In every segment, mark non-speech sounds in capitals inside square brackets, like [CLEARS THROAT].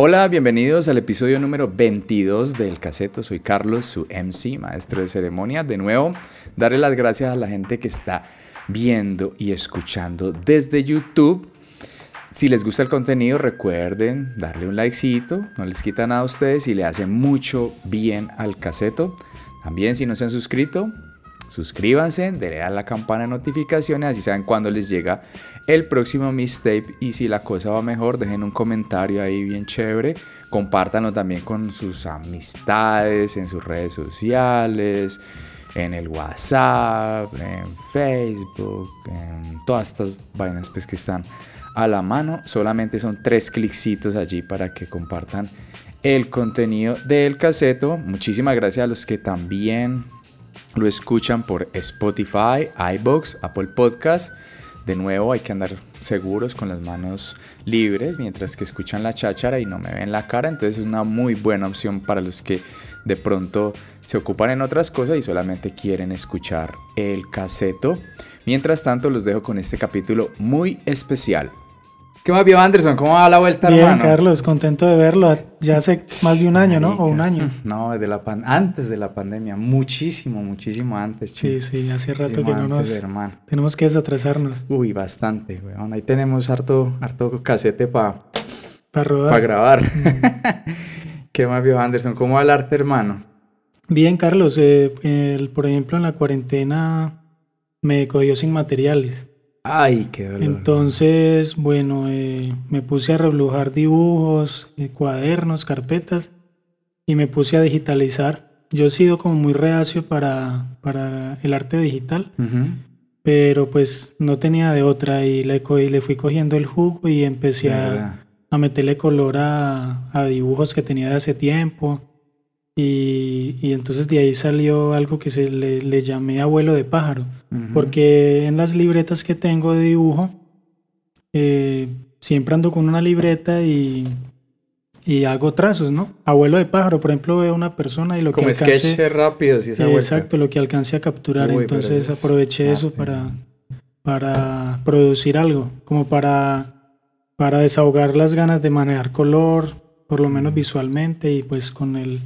Hola, bienvenidos al episodio número 22 del Caseto. Soy Carlos, su MC, maestro de ceremonia. De nuevo, darle las gracias a la gente que está viendo y escuchando desde YouTube. Si les gusta el contenido, recuerden darle un likecito, no les quita nada a ustedes y le hace mucho bien al caseto. También si no se han suscrito, suscríbanse, denle a la campana de notificaciones, así saben cuándo les llega el próximo mixtape. Y si la cosa va mejor, dejen un comentario ahí bien chévere. Compártanlo también con sus amistades, en sus redes sociales, en el WhatsApp, en Facebook, en todas estas vainas pues, que están a la mano. Solamente son tres clicitos allí para que compartan el contenido del caseto. Muchísimas gracias a los que también lo escuchan por Spotify, iBox, Apple Podcast. De nuevo hay que andar seguros con las manos libres mientras que escuchan la cháchara y no me ven la cara. Entonces es una muy buena opción para los que de pronto se ocupan en otras cosas y solamente quieren escuchar el caseto. Mientras tanto los dejo con este capítulo muy especial. ¿Qué más vio Anderson? ¿Cómo va la vuelta, Bien, hermano? Carlos, contento de verlo. Ya hace más de un año, ¿no? O un año. [LAUGHS] No, desde la pan- antes de la pandemia, muchísimo, muchísimo antes. Sí, chico. sí, hace rato Muchísimo que no antes, nos... hermano. Tenemos que desatrasarnos Uy, bastante, weón. Ahí tenemos harto, harto casete para para rodar. grabar. [LAUGHS] ¿Qué más vio Anderson? ¿Cómo va el arte, hermano? Bien, Carlos, eh, el- por ejemplo, en la cuarentena me cogió sin materiales. Ay, qué dolor. Entonces, bueno, eh, me puse a reblujar dibujos, eh, cuadernos, carpetas y me puse a digitalizar. Yo he sido como muy reacio para, para el arte digital. Pero pues no tenía de otra y le, y le fui cogiendo el jugo y empecé a, a meterle color a, a dibujos que tenía de hace tiempo y, y entonces de ahí salió algo que se le, le llamé abuelo de pájaro Porque en las libretas que tengo de dibujo eh, siempre ando con una libreta y, y hago trazos, ¿no? Abuelo de pájaro, por ejemplo, veo una persona y lo Como que alcance... sketch rápido, si esa vuelta. Exacto, lo que alcance a capturar. Uy, Entonces eso es aproveché eso rápido. para, para producir algo, como para, para desahogar las ganas de manejar color, por lo Mm. menos visualmente, y pues con el,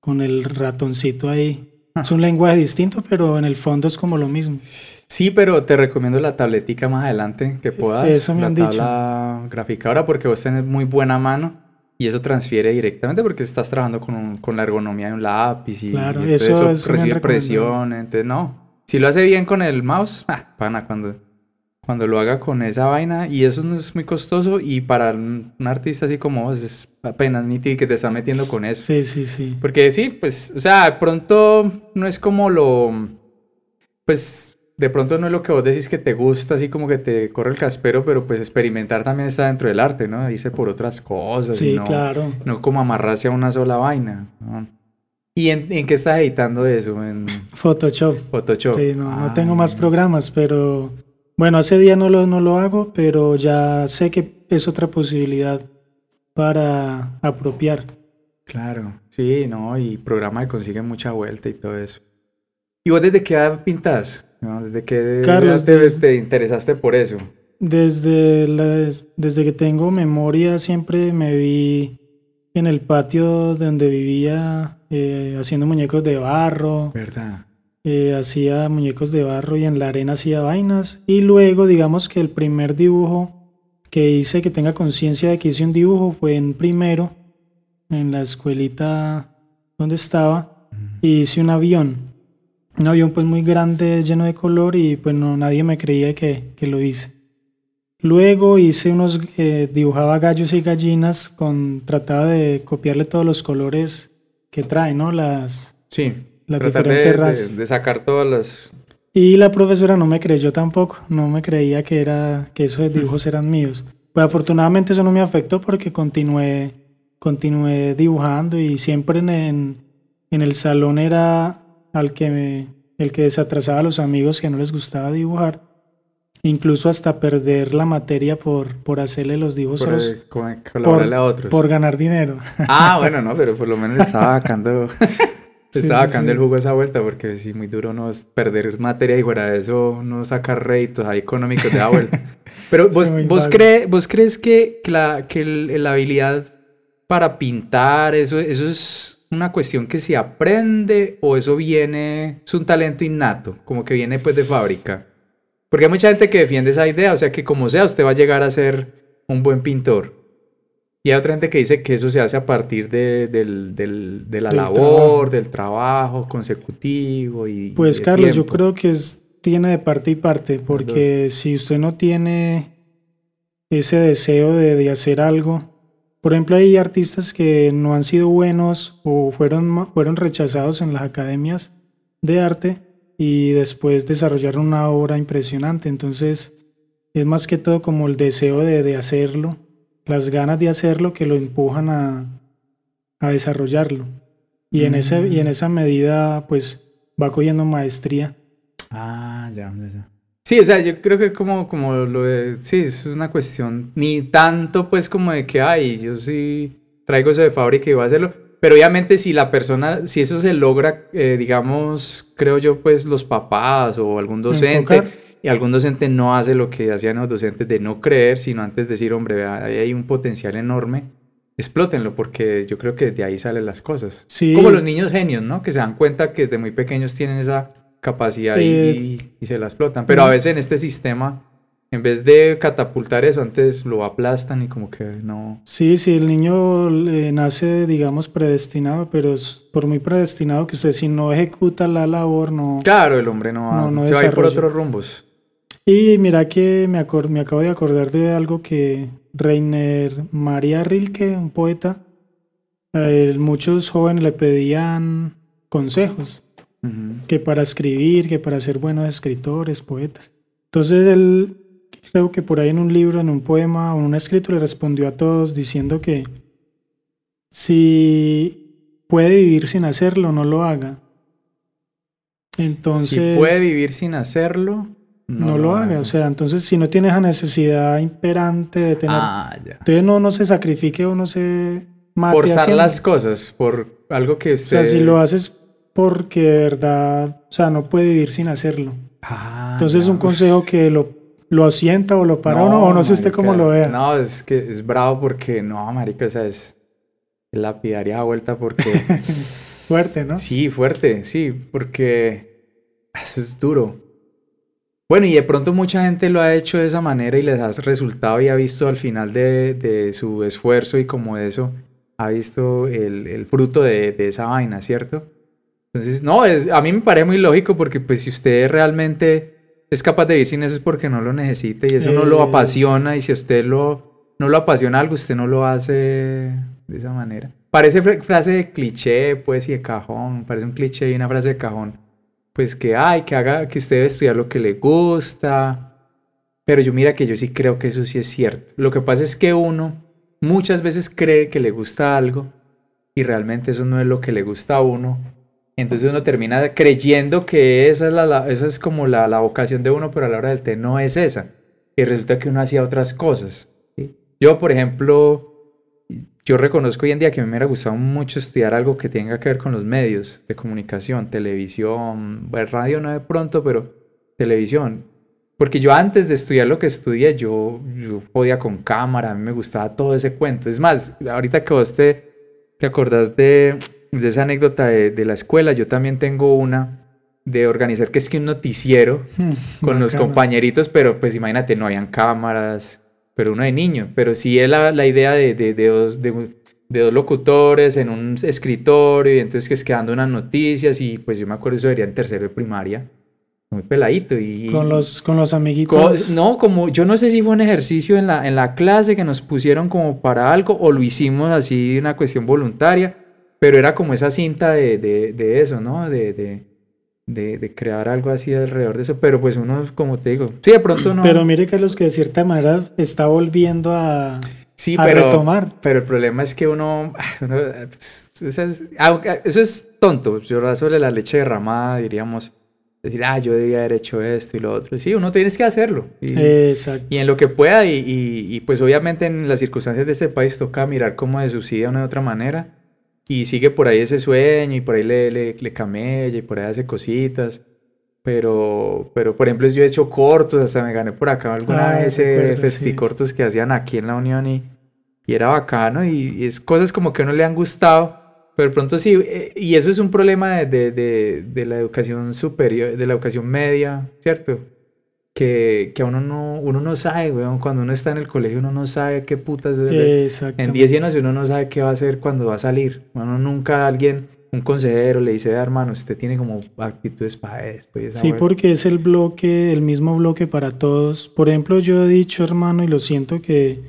con el ratoncito ahí. Es un lenguaje distinto, pero en el fondo es como lo mismo. Sí, pero te recomiendo la tabletica más adelante que puedas. Eso me la han dicho. tabla graficadora porque vos tenés muy buena mano y eso transfiere directamente porque estás trabajando con, un- con la ergonomía de un lápiz y, Claro, y eso- eso, eso recibe presión. Entonces, no. Si lo hace bien con el mouse, ah, pana, cuando, cuando lo haga con esa vaina y eso no es muy costoso y para un, artista así como vos es apenas nítido que te está metiendo con eso. Sí, sí, sí. Porque sí, pues, o sea, de pronto no es como lo. Pues de pronto no es lo que vos decís que te gusta, así como que te corre el caspero, pero pues experimentar también está dentro del arte, ¿no? Irse por otras cosas. y Sí, no, claro. no como amarrarse a una sola vaina. ¿no? ¿Y en, en qué estás editando eso? ¿En Photoshop. Photoshop? Sí, no, no Ah, tengo más programas, pero bueno, hace día no lo, no lo hago, pero ya sé que es otra posibilidad para apropiar. Claro, sí, no, y programa que consigue mucha vuelta y todo eso. ¿Y vos desde qué edad pintas? ¿No? ¿Desde qué Carlos, te, desde- te interesaste por eso? Desde, las- desde que tengo memoria siempre me vi en el patio donde vivía eh, haciendo muñecos de barro, ¿Verdad? Eh, hacía muñecos de barro y en la arena hacía vainas. Y luego digamos que el primer dibujo que hice, que tenga conciencia de que hice un dibujo, fue en primero, en la escuelita donde estaba, y hice un avión. Un avión pues muy grande, lleno de color y pues no, nadie me creía que, que lo hice. Luego hice unos, eh, dibujaba gallos y gallinas, con, trataba de copiarle todos los colores que trae, ¿no? Las, Sí, Las tratar de, diferentes de- razas. de sacar todas las... Y la profesora no me creyó tampoco, no me creía que, era, que esos dibujos eran míos. Pues afortunadamente eso no me afectó porque continué, continué dibujando y siempre en, en, en el salón era al que me, el que desatrasaba a los amigos que no les gustaba dibujar. Incluso hasta perder la materia por, por hacerle los dibujos a Por, los- eh, co- colaborarle a otros. por ganar dinero. Ah, [LAUGHS] bueno, no, pero por lo menos estaba sacando... Sí, estaba sí, sacando sí. el jugo esa vuelta porque sí, muy duro no es perder materia y fuera de eso no sacar réditos ahí económicos de la vuelta. [LAUGHS] Pero vos, vos, cree- vos crees que, que la, que el- la habilidad para pintar, eso, eso es una cuestión que se aprende o eso viene, es un talento innato, como que viene pues de fábrica. Porque hay mucha gente que defiende esa idea, o sea que como sea usted va a llegar a ser un buen pintor. Y hay otra gente que dice que eso se hace a partir de, la labor, del trabajo consecutivo y... Pues Carlos, yo creo que es, tiene de parte y parte, porque si usted no tiene ese deseo de, de, hacer algo, por ejemplo, hay artistas que no han sido buenos o fueron, fueron rechazados en las academias de arte y después desarrollaron una obra impresionante, entonces es más que todo como el deseo de, de hacerlo las ganas de hacerlo que lo empujan a, a desarrollarlo. Y, en ese, y en mm. esa medida, pues, va cogiendo maestría. Ah, ya, ya, ya. Sí, o sea, yo creo que como, como lo de, sí, es una cuestión, ni tanto pues como de que, ay, yo sí traigo eso de fábrica y voy a hacerlo, pero obviamente si la persona, si eso se logra, eh, digamos, creo yo, pues los papás o algún docente, y algún docente no hace lo que hacían los docentes de no creer, sino antes decir, hombre, ahí hay un potencial enorme, explótenlo, porque yo creo que de ahí salen las cosas. Como los niños genios, ¿no? Que se dan cuenta que desde muy pequeños tienen esa capacidad y, eh, y, se la explotan. Pero a veces en este sistema, en vez de catapultar eso, antes lo aplastan y como que no... Sí, sí, el niño eh, nace, digamos, predestinado, pero es por muy predestinado que usted si no ejecuta la labor, no... Claro, el hombre no, va, se va a ir por otros rumbos. Y mira que me, me acabo de acordar de algo que Reiner María Rilke, un poeta, muchos jóvenes le pedían consejos, que para escribir, que para ser buenos escritores, poetas. Entonces él, creo que por ahí en un libro, en un poema o en un escrito, le respondió a todos diciendo que si puede vivir sin hacerlo, no lo haga. Entonces... Si puede vivir sin hacerlo, no, lo haga. O sea, entonces si no tienes esa necesidad imperante de tener... Ah, ya. Entonces no, no se sacrifique o no se mate Forzar las cosas por algo que usted... O sea, si lo haces porque de verdad, o sea, no puede vivir sin hacerlo. Ah, entonces un consejo que lo, lo asienta o lo para o no, o no sé usted cómo lo vea. No, es que es bravo porque no, marica, o sea, es lapidaria vuelta porque... [LAUGHS] fuerte, ¿no? Sí, fuerte, sí, porque eso es duro. Bueno, y de pronto mucha gente lo ha hecho de esa manera y les ha resultado y ha visto al final de, su esfuerzo y como eso, ha visto el, fruto de, esa vaina, ¿cierto? Entonces, no, es, a mí me parece muy lógico porque pues si usted realmente es capaz de vivir sin eso es porque no lo necesita y eso no lo apasiona y si usted lo, no lo apasiona algo, usted no lo hace de esa manera. Parece frase de cliché, pues, y de cajón, parece un cliché y una frase de cajón pues que hay, que haga, que usted debe estudiar lo que le gusta. Pero yo mira que yo sí creo que eso sí es cierto. Lo que pasa es que uno muchas veces cree que le gusta algo y realmente eso no es lo que le gusta a uno. Entonces uno termina creyendo que esa es, la, esa es como la, la, vocación de uno, pero a la hora del té no es esa. Y resulta que uno hacía otras cosas. Yo, por ejemplo, yo reconozco hoy en día que me hubiera gustado mucho estudiar algo que tenga que ver con los medios de comunicación, televisión, radio no de pronto, pero televisión. Porque yo antes de estudiar lo que estudié, yo, yo podía con cámara, a mí me gustaba todo ese cuento. Es más, ahorita que vos te, te acordás de, de esa anécdota de, de, la escuela, yo también tengo una de organizar que es que un noticiero hmm, [LAUGHS] con los compañeritos, pero pues imagínate, no habían cámaras, pero uno de niño. Pero sí es la, la idea de, de, de, dos, de, dos, locutores en un escritorio y entonces que es quedando unas noticias y pues yo me acuerdo eso sería en tercero de primaria. Muy peladito y... Con los, con los amiguitos. no, como yo no sé si fue un ejercicio en la, en la clase que nos pusieron como para algo o lo hicimos así una cuestión voluntaria, pero era como esa cinta de, de, de eso, ¿no? De, de, de, de, crear algo así alrededor de eso, pero pues uno, como te digo, sí, de pronto no. Pero mire, Carlos, que de cierta manera está volviendo a, sí, pero, retomar. Pero el problema es que uno, pues, eso, es, eso es tonto, sobre la leche derramada diríamos, decir, ah, yo debía haber hecho esto y lo otro. Sí, uno tiene que hacerlo. Y, Exacto. Y en lo que pueda, y, y, y, pues obviamente en las circunstancias de este país toca mirar cómo se subsidia de una u otra manera y sigue por ahí ese sueño y por ahí le, le, le camella y por ahí hace cositas. Pero, pero, por ejemplo, yo he hecho cortos, hasta me gané por acá alguna ah, vez ese festicortos que hacían aquí en la Unión y, y era bacano y, es cosas como que a uno le han gustado, pero pronto sí, eh, y eso es un problema de, de, de, la educación superior, de la educación media, ¿cierto? Que, que uno no, uno no sabe, weón, cuando uno está en el colegio uno no sabe qué putas... En 10 años uno no sabe qué va a hacer cuando va a salir, uno nunca alguien un consejero le dice, hermano, usted tiene como actitudes para esto. Y sí, porque es el bloque, el mismo bloque para todos. Por ejemplo, yo he dicho, hermano, y lo siento que,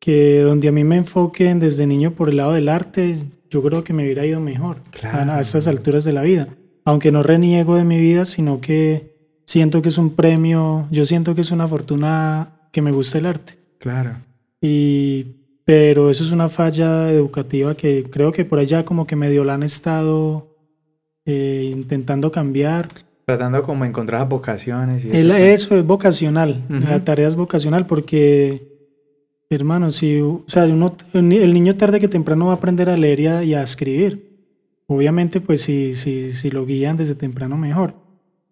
que donde a mí me enfoquen desde niño por el lado del arte, yo creo que me hubiera ido mejor a, estas alturas de la vida. Aunque no reniego de mi vida, sino que siento que es un premio, yo siento que es una fortuna que me gusta el arte. Claro. Y pero eso es una falla educativa que creo que por allá como que medio la han estado eh, intentando cambiar. Tratando como encontrar vocaciones. Y eso, eso es vocacional, la tarea es vocacional porque, hermano, si, o sea, uno, el niño tarde que temprano va a aprender a leer y a, escribir. Obviamente, pues si, si, si lo guían desde temprano mejor.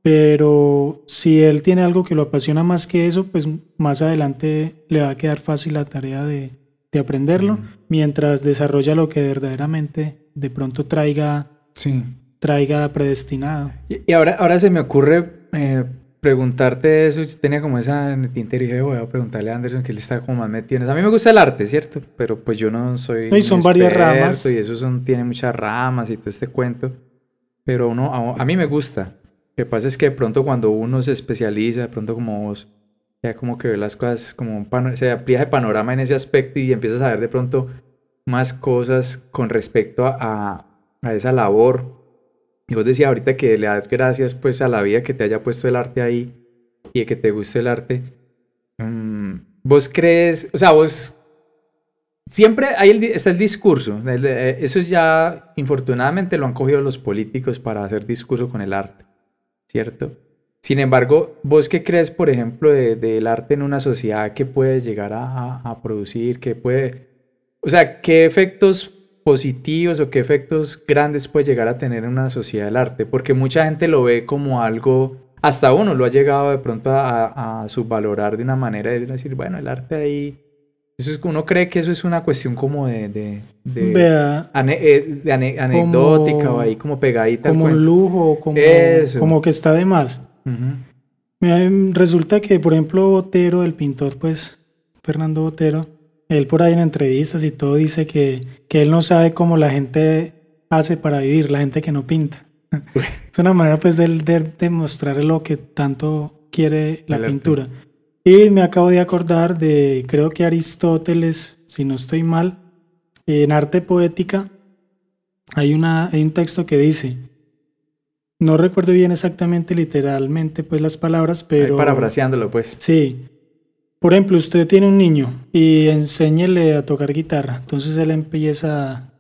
Pero si él tiene algo que lo apasiona más que eso, pues más adelante le va a quedar fácil la tarea de, de aprenderlo, mientras desarrolla lo que verdaderamente de pronto traiga, sí. traiga predestinado. Y, ahora, ahora se me ocurre eh, preguntarte eso, yo tenía como esa en y dije, voy a preguntarle a Anderson que él está como más metido. A mí me gusta el arte, ¿cierto? Pero pues yo no soy... y son varias ramas. Y eso son, tiene muchas ramas y todo este cuento. Pero uno, a, a mí me gusta. Lo que pasa es que de pronto cuando uno se especializa, de pronto como vos, ya como que ve las cosas como se amplía el panorama en ese aspecto y empiezas a ver de pronto más cosas con respecto a, a esa labor. Y vos decías ahorita que le das gracias pues a la vida que te haya puesto el arte ahí y que te guste el arte. Mm, vos crees, o sea, vos siempre hay el, está el discurso. eso ya infortunadamente lo han cogido los políticos para hacer discurso con el arte, ¿cierto? Sin embargo, ¿vos qué crees, por ejemplo, del arte en una sociedad que puede llegar a, producir, que puede, o sea, qué efectos positivos o qué efectos grandes puede llegar a tener en una sociedad el arte? Porque mucha gente lo ve como algo, hasta uno lo ha llegado de pronto a, subvalorar de una manera de decir, bueno, el arte ahí... Eso es, uno cree que eso es una cuestión como de, de, de, anecdótica o ahí como pegadita. Como un lujo, como, como que está de más. Resulta que, por ejemplo, Botero, el pintor, pues, Fernando Botero, él por ahí en entrevistas y todo dice que, que él no sabe cómo la gente hace para vivir, la gente que no pinta. [LAUGHS] es una manera, pues, de, demostrar lo que tanto quiere la pintura. Y me acabo de acordar de, creo que Aristóteles, si no estoy mal, en arte poética, hay, una, hay un texto que dice, no recuerdo bien exactamente literalmente pues las palabras, pero... parafraseándolo pues. Sí. Por ejemplo, usted tiene un niño y enséñele a tocar guitarra. Entonces él empieza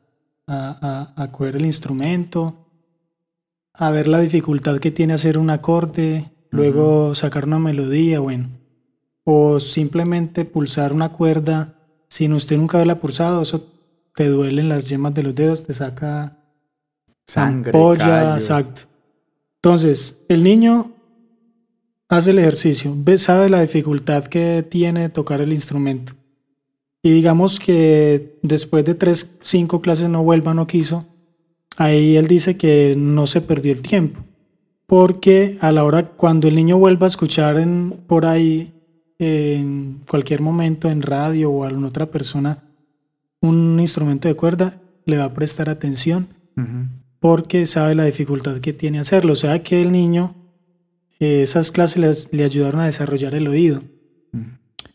a, a, coger el instrumento, a ver la dificultad que tiene hacer un acorde, luego sacar una melodía, bueno. O simplemente pulsar una cuerda sin usted nunca haberla pulsado, eso te duelen las yemas de los dedos, te saca sangre, polla, exacto. Entonces, el niño hace el ejercicio, sabe la dificultad que tiene tocar el instrumento. Y digamos que después de tres, cinco clases no vuelva, no quiso. Ahí él dice que no se perdió el tiempo. Porque a la hora, cuando el niño vuelva a escuchar en, por ahí, en cualquier momento, en radio o a alguna otra persona, un instrumento de cuerda, le va a prestar atención porque sabe la dificultad que tiene hacerlo. O sea que el niño, eh, esas clases le ayudaron a desarrollar el oído.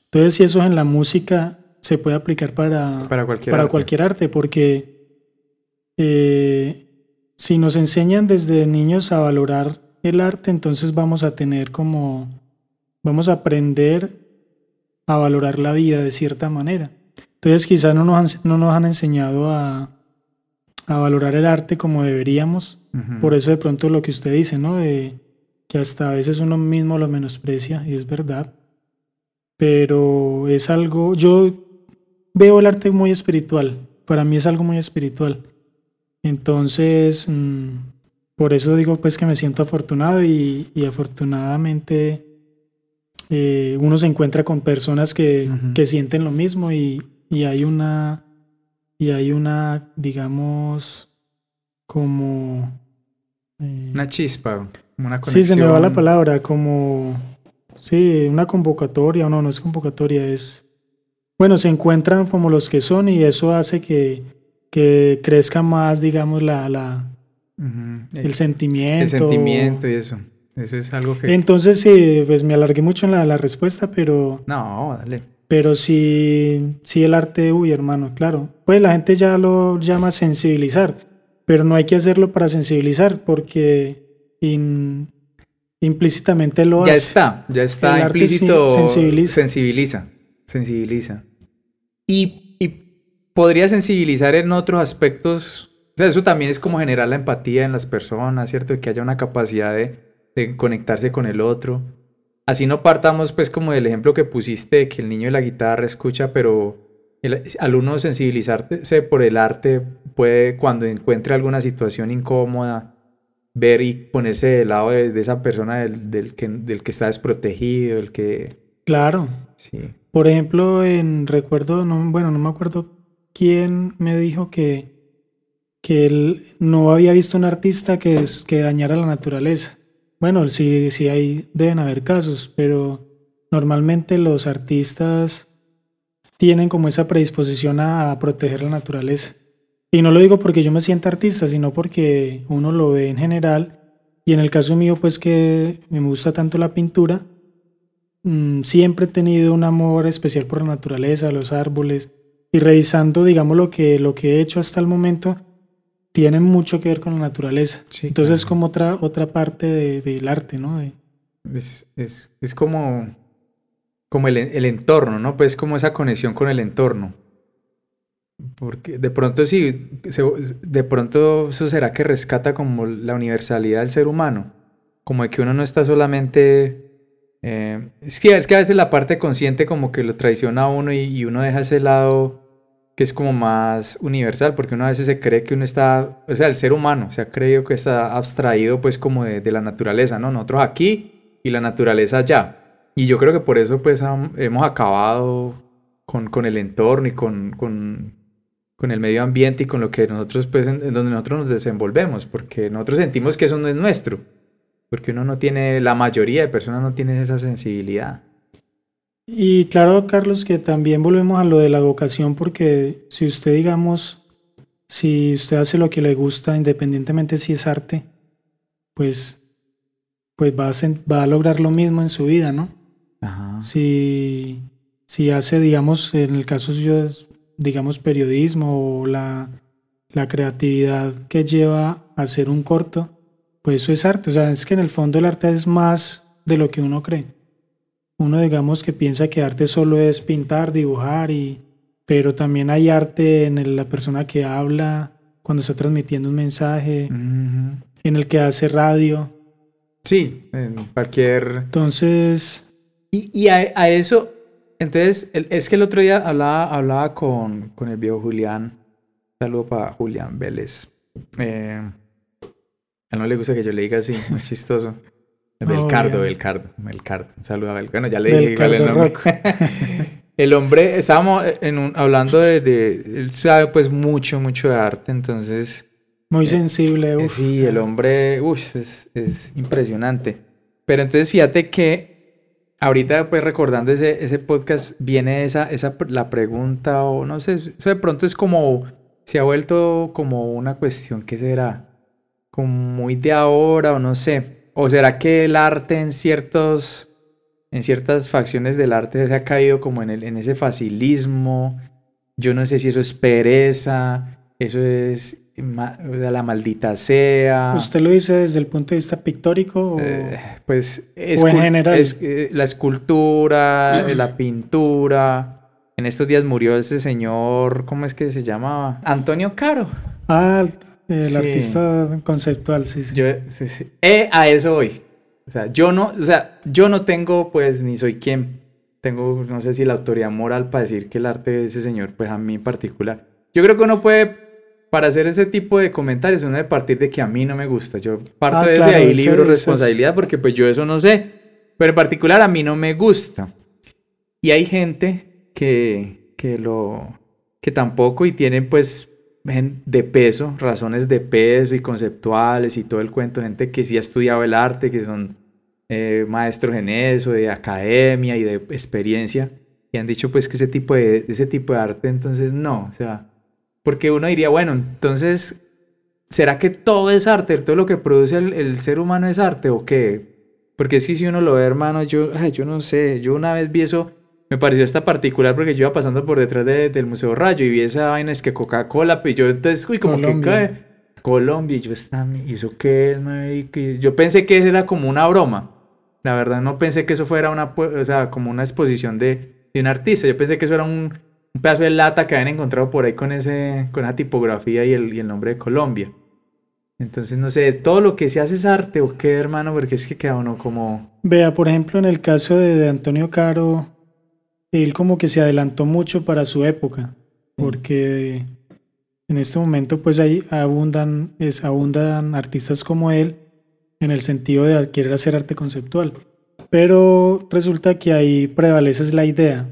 Entonces, si eso en la música se puede aplicar para, para, cualquier, para arte. cualquier arte, porque eh, si nos enseñan desde niños a valorar el arte, entonces vamos a tener como, vamos a aprender a valorar la vida de cierta manera. Entonces quizás no nos no nos han enseñado a, a valorar el arte como deberíamos. Por eso de pronto lo que usted dice, ¿no? De que hasta a veces uno mismo lo menosprecia, y es verdad. Pero es algo, yo veo el arte muy espiritual, para mí es algo muy espiritual. Entonces, mm, por eso digo pues que me siento afortunado y, afortunadamente eh, uno se encuentra con personas que, que sienten lo mismo y, y hay una, y hay una, digamos, como... eh, una chispa, una conexión. Sí, se me va la palabra, como... Sí, una convocatoria, o no, no es convocatoria, es... Bueno, se encuentran como los que son y eso hace que, que crezca más, digamos, la, la, el, sentimiento. El sentimiento y eso. Eso es algo que... Entonces, sí, pues me alargué mucho en la, la respuesta, pero... No, dale. Pero sí, sí el arte, uy, hermano, claro. Pues la gente ya lo llama sensibilizar, pero no hay que hacerlo para sensibilizar porque implícitamente lo ya hace. está, ya está El arte implícito. sensibiliza. Sensibiliza. Sensibiliza. Y, y podría sensibilizar en otros aspectos. O sea, eso también es como generar la empatía en las personas, ¿cierto? Que haya una capacidad de, de conectarse con el otro. Así no partamos pues como del ejemplo que pusiste de que el niño de la guitarra escucha, pero el, al uno sensibilizarse por el arte puede cuando encuentre alguna situación incómoda ver y ponerse del lado de, de esa persona del, del, que, del que está desprotegido, el que... Claro. Sí. Por ejemplo, en recuerdo, no, bueno, no me acuerdo quién me dijo que, que él no había visto un artista que, es, que dañara la naturaleza. Bueno, sí, sí hay, deben haber casos, pero normalmente los artistas tienen como esa predisposición a, proteger la naturaleza. Y no lo digo porque yo me sienta artista, sino porque uno lo ve en general. Y en el caso mío, pues que me gusta tanto la pintura, mm, siempre he tenido un amor especial por la naturaleza, los árboles. Y revisando, digamos, lo que, lo que he hecho hasta el momento, tiene mucho que ver con la naturaleza. Sí, Entonces es como otra, otra parte de- del arte, ¿no? De- Es, es, es como, como el, el entorno, ¿no? Pues como esa conexión con el entorno. Porque de pronto sí, se- de pronto eso será que rescata como la universalidad del ser humano. Como de que uno no está solamente... eh, es, que, es que a veces la parte consciente como que lo traiciona a uno y, y uno deja ese lado que es como más universal, porque uno a veces se cree que uno está, o sea, el ser humano se ha creído que está abstraído pues como de, de la naturaleza, ¿no? Nosotros aquí y la naturaleza allá. Y yo creo que por eso pues ham- hemos acabado con, con el entorno y con, con, con el medio ambiente y con lo que nosotros pues en, en donde nosotros nos desenvolvemos, porque nosotros sentimos que eso no es nuestro, porque uno no tiene, la mayoría de personas no tiene esa sensibilidad. Y claro, Carlos, que también volvemos a lo de la vocación, porque si usted, digamos, si usted hace lo que le gusta, independientemente si es arte, pues, pues va, a, va a lograr lo mismo en su vida, ¿no? Ajá. Si, si hace, digamos, en el caso suyo, digamos, periodismo o la, la creatividad que lleva a hacer un corto, pues eso es arte. O sea, es que en el fondo el arte es más de lo que uno cree. Uno, digamos, que piensa que arte solo es pintar, dibujar, y, pero también hay arte en la persona que habla cuando está transmitiendo un mensaje, en el que hace radio. Sí, en cualquier... Entonces, Y, y a, a eso, entonces, es que el otro día hablaba, hablaba con, con el viejo Julián. Saludo para Julián Vélez. Eh, a él no le gusta que yo le diga así, es chistoso. Oh, Belcardo, ya. Belcardo, Belcardo. Un saludo a Belcardo. Bueno, ya le dije Belcardo el nombre. [LAUGHS] El hombre, estábamos en un, hablando de, de- él sabe pues mucho, mucho de arte, entonces... muy sensible. Eh, uf. Sí, el hombre, uff, es, es impresionante. Pero entonces fíjate que ahorita pues recordando ese, ese podcast viene esa, esa la pregunta o no sé, eso de pronto es como, se ha vuelto como una cuestión, ¿qué será? Como muy de ahora o no sé. ¿O será que el arte en ciertos, en ciertas facciones del arte se ha caído como en, el, en ese facilismo? Yo no sé si eso es pereza, eso es ma- o sea, la maldita sea. ¿Usted lo dice desde el punto de vista pictórico o Eh, pues O en general. es- eh, la escultura, [CLEARS THROAT] la pintura. En estos días murió ese señor, ¿cómo es que se llamaba? Antonio Caro. Ah, el Sí. artista conceptual, sí, sí. Yo, sí, sí. Eh, a eso voy. O sea, yo no, o sea, yo no tengo, pues, ni soy quien. Tengo, no sé si la autoridad moral para decir que el arte de ese señor, pues a mí en particular. Yo creo que uno puede, para hacer ese tipo de comentarios, uno debe partir de que a mí no me gusta. Yo parto Ah, de eso claro, y ahí libro responsabilidad porque pues yo eso no sé. Pero en particular a mí no me gusta. Y hay gente que, que lo, que tampoco y tienen pues de peso, razones de peso y conceptuales y todo el cuento, gente que sí ha estudiado el arte, que son eh, maestros en eso, de academia y de experiencia, y han dicho pues que ese tipo de, ese tipo de arte, entonces no, o sea, porque uno diría, bueno, entonces, ¿será que todo es arte? ¿Todo lo que produce el, ser humano es arte o qué? Porque es que si uno lo ve, hermano, yo, yo no sé, yo una vez vi eso me pareció esta particular porque yo iba pasando por detrás del Museo Rayo y vi esa vaina, es que Coca-Cola, y yo entonces, uy, como que cae. Colombia, y yo está, ¿y eso qué es, Yo pensé que era como una broma. La verdad, no pensé que eso fuera una, o sea, como una exposición de, de un artista. Yo pensé que eso era un, un, pedazo de lata que habían encontrado por ahí con, ese, con esa tipografía y el, y el nombre de Colombia. Entonces, no sé, todo lo que se hace es arte o qué, hermano, porque es que queda uno como... Vea, por ejemplo, en el caso de, de Antonio Caro, él como que se adelantó mucho para su época, porque en este momento pues ahí abundan, es, abundan artistas como él en el sentido de querer hacer arte conceptual. Pero resulta que ahí prevalece la idea,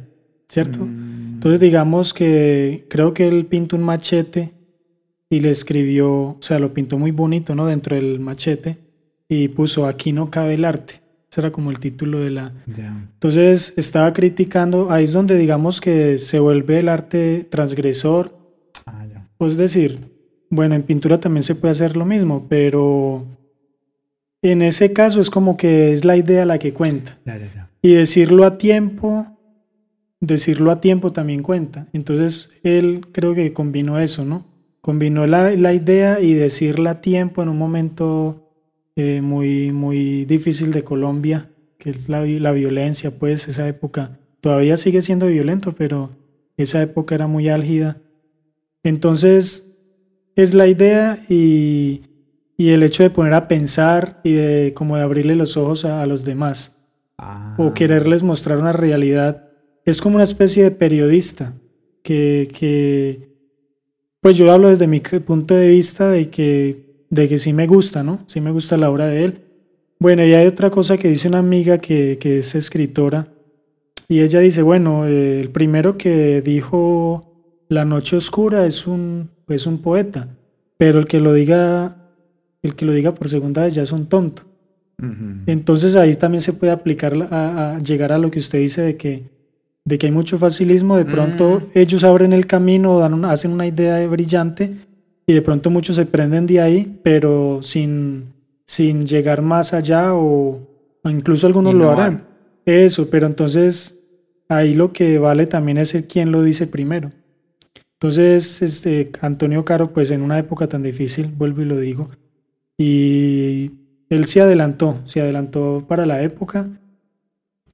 ¿cierto? Mm. Entonces digamos que creo que él pintó un machete y le escribió, o sea, lo pintó muy bonito, ¿no? Dentro del machete y puso aquí no cabe el arte. Ese era como el título de la... Entonces estaba criticando, ahí es donde digamos que se vuelve el arte transgresor. Ah, pues decir, bueno, en pintura también se puede hacer lo mismo, pero en ese caso es como que es la idea la que cuenta. y decirlo a tiempo, decirlo a tiempo también cuenta. Entonces él creo que combinó eso, ¿no? Combinó la, la idea y decirla a tiempo en un momento eh, muy, muy difícil de Colombia, que es la, la violencia, pues esa época todavía sigue siendo violento, pero esa época era muy álgida. Entonces, es la idea y, y, el hecho de poner a pensar y de como de abrirle los ojos a, los demás o ah. quererles mostrar una realidad. Es como una especie de periodista que, que, pues yo hablo desde mi punto de vista de que de que sí me gusta, ¿no? Sí me gusta la obra de él. Bueno, y hay otra cosa que dice una amiga que, es escritora, y ella dice, bueno, eh, el primero que dijo La noche oscura es un, es un poeta, pero el que lo diga, el que lo diga por segunda vez ya es un tonto. Entonces ahí también se puede aplicar a, llegar a lo que usted dice de que, de que hay mucho facilismo, de pronto mm. ellos abren el camino, dan hacen una idea brillante, y de pronto muchos se prenden de ahí, pero sin, sin llegar más allá o, incluso algunos lo harán. Eso, pero entonces ahí lo que vale también es el quien lo dice primero. Entonces, este, Antonio Caro, pues en una época tan difícil, vuelvo y lo digo, y él se adelantó, se adelantó para la época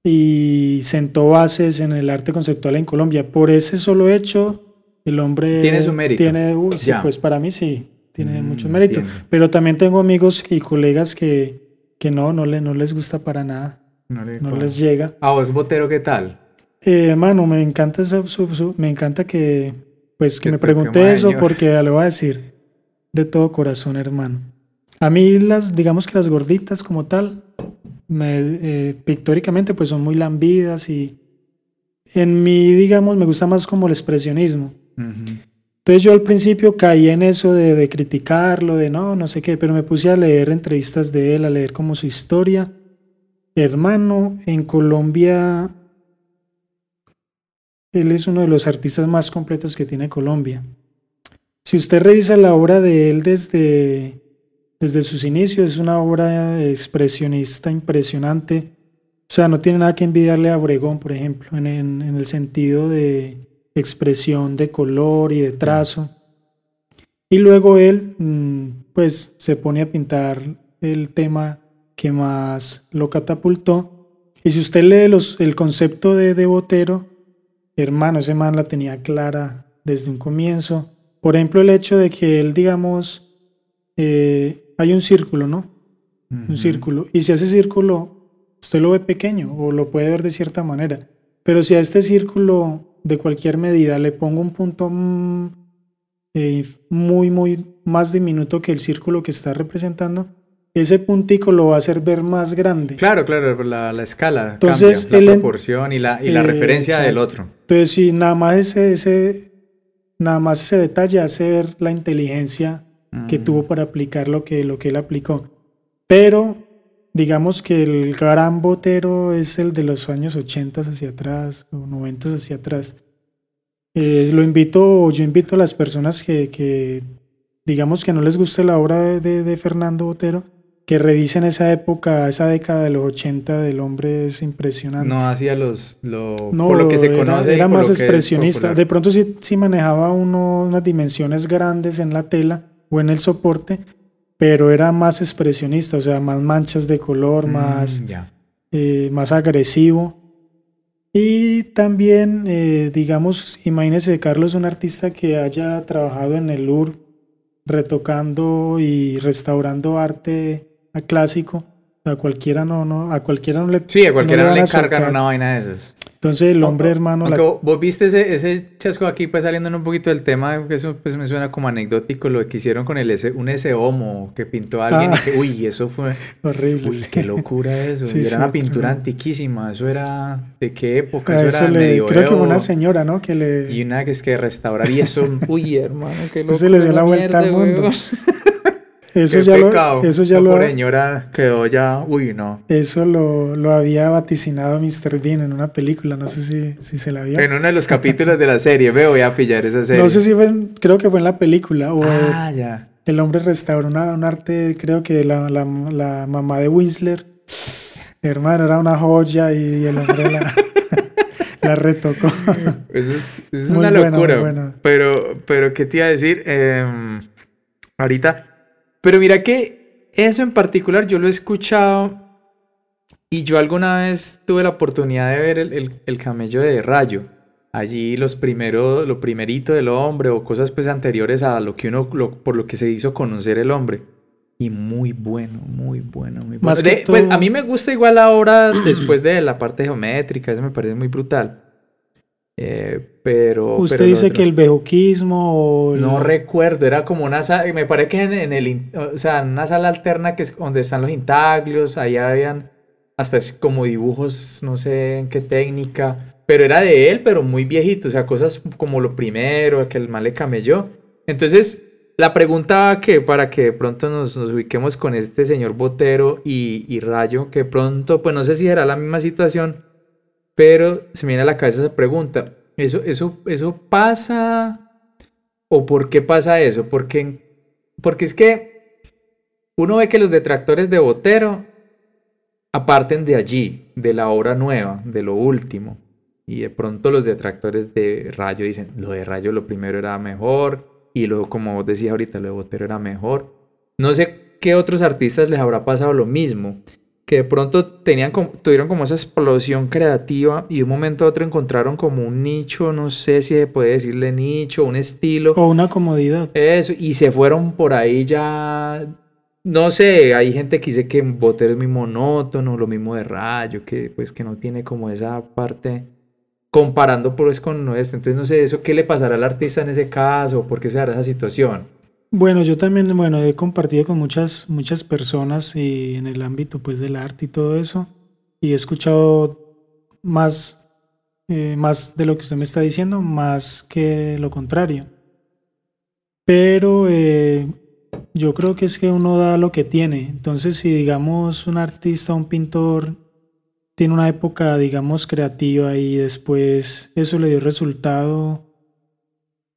y sentó bases en el arte conceptual en Colombia. Por ese solo hecho, el hombre tiene su mérito. Tiene, pues para mí sí, tiene mm, mucho mérito. Pero también tengo amigos y colegas que, que no, no, le, no les gusta para nada. No, les llega. ¿A vos, Botero, qué tal? Eh, hermano, me encanta, me encanta que, pues, que, me pregunte eso porque le voy a decir de todo corazón, hermano. A mí las, digamos que las gorditas como tal, me, eh, pictóricamente pues son muy lambidas y en mí, digamos, me gusta más como el expresionismo. Entonces yo al principio caí en eso de, criticarlo, de no, no sé qué, pero me puse a leer entrevistas de él, a leer como su historia. Hermano, en Colombia, él es uno de los artistas más completos que tiene Colombia. Si usted revisa la obra de él desde, desde sus inicios, es una obra expresionista impresionante. O sea, no tiene nada que envidiarle a Obregón, por ejemplo, en, en el sentido de, expresión de color y de trazo. Y luego él, mm, pues, se pone a pintar el tema que más lo catapultó. Y si usted lee los, el concepto de, de Botero, hermano, ese man la tenía clara desde un comienzo. Por ejemplo, el hecho de que él, digamos, eh, hay un círculo, ¿no? Un círculo. Y si ese círculo usted lo ve pequeño o lo puede ver de cierta manera, pero si a este círculo de cualquier medida le pongo un punto mm, eh, muy, muy más diminuto que el círculo que está representando, ese puntico lo va a hacer ver más grande. Claro, claro, la, la escala, Entonces, cambia, la proporción y la, y la referencia del otro. Entonces, si nada más ese, ese, nada más ese detalle hace ver la inteligencia que Mm. tuvo para aplicar lo que, lo que él aplicó. Pero digamos que el gran botero es el de los años 80 hacia atrás o 90 hacia atrás. Eh, lo invito, yo invito a las personas que, que, digamos que no les guste la obra de, de- de Fernando Botero, que revisen esa época, esa década de los 80 del hombre es impresionante. No hacía los. Lo, No, por lo que se era- conoce. Era, más expresionista. De pronto sí, sí manejaba uno, unas dimensiones grandes en la tela o en el soporte, pero era más expresionista, o sea, más manchas de color, más, Mm, ya. eh, más agresivo. Y también, eh, digamos, imagínese, Carlos, un artista que haya trabajado en el Louvre, retocando y restaurando arte a clásico. A cualquiera no, no, a cualquiera no le Sí, a cualquiera le no le a encargan soltar. una vaina de esas. Entonces el hombre hermano aunque vos- vos viste ese, ese chasco aquí, pues saliendo un poquito del tema, que eso pues me suena como anecdótico, lo que hicieron con el ese, un ese homo que pintó a alguien Ah. y que, uy, eso fue, [LAUGHS] horrible. uy, qué locura eso. [LAUGHS] Sí, y era sí, una pintura antiquísima, eso era, ¿de qué época? Eso eso era le- medio creo que fue una señora, ¿no? Que le Y una que es que restaurar y eso, [LAUGHS] uy, hermano, qué locura. Eso le dio la vuelta al mundo. Eso Qué ya pecado. lo eso ya lo señora quedó ya, uy, no. eso lo, lo había vaticinado Mr. Bean en una película, no sé si, si se la vio. En uno de los capítulos de la serie, veo, voy a pillar esa serie. No sé si fue, en- creo que fue en la película o Ah, ya. el hombre restauró una- un arte, creo que la, la, la mamá de Winsler, hermano, era una joya y el hombre la, [LAUGHS] la retocó. Eso es, eso es Muy una buena, locura. Pero, pero, ¿qué te iba a decir? Em, ahorita. Pero mira que eso en particular yo lo he escuchado y yo alguna vez tuve la oportunidad de ver el, el- el camello de Rayo. Allí los primeros, lo primerito del hombre o cosas pues anteriores a lo que uno, lo- por lo que se hizo conocer el hombre. Y muy bueno, muy bueno, muy bueno. Más pues a mí me gusta igual la obra después de la parte geométrica, eso me parece muy brutal. Eh, pero... Usted pero dice otro- que el bejuquismo o el- no recuerdo, era como una sala, me parece que en, en el, o sea, en una sala alterna que es donde están los intaglios, ahí habían hasta como dibujos, no sé en qué técnica, pero era de él, pero muy viejito, o sea, cosas como lo primero, que el mal le camelló. Entonces, la pregunta que para que de pronto nos, nos ubiquemos con este señor Botero y, y Rayo, que pronto, pues no sé si será la misma situación, pero se me viene a la cabeza esa pregunta. ¿Eso, eso, eso pasa? ¿O por qué pasa eso? Porque, porque es que uno ve que los detractores de Botero aparten de allí, de la obra nueva, de lo último. Y de pronto los detractores de Rayo dicen, lo de Rayo lo primero era mejor, y luego, como vos decías ahorita, lo de Botero era mejor. No sé qué otros artistas les habrá pasado lo mismo, que de pronto tenían como- tuvieron como esa explosión creativa y de un momento a otro encontraron como un nicho, no sé si se puede decirle nicho, un estilo. o una comodidad. Eso, y se fueron por ahí ya. No sé, hay gente que dice que Botero es muy monótono, lo mismo de Rayo, que pues que no tiene como esa parte comparando pues con nuestra. Entonces no sé, eso qué le pasará al artista en ese caso, por qué se dará esa situación. Bueno, yo también, bueno, he compartido con muchas, muchas personas y en el ámbito pues del arte y todo eso, y he escuchado más, eh, más de lo que usted me está diciendo, más que lo contrario. Pero eh, yo creo que es que uno da lo que tiene. Entonces, si digamos un artista, un pintor, tiene una época, digamos, creativa y después eso le dio resultado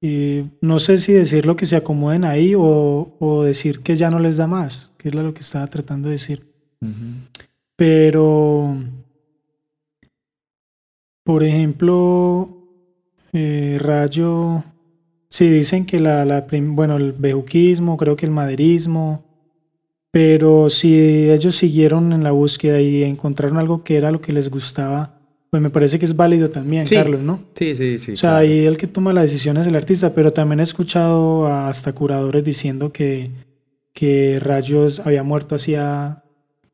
eh, no sé si decir lo que se acomoden ahí o, o decir que ya no les da más, que es lo que estaba tratando de decir. Pero, por ejemplo, eh, Rayo, sí dicen que la, bueno, el bejuquismo, creo que el maderismo, pero si ellos siguieron en la búsqueda y encontraron algo que era lo que les gustaba, pues me parece que es válido también, Sí. Carlos, ¿no? Sí, sí, sí. O sea, claro. ahí el que toma la decisión es el artista, pero también he escuchado a hasta curadores diciendo que, que Rayos había muerto hacía,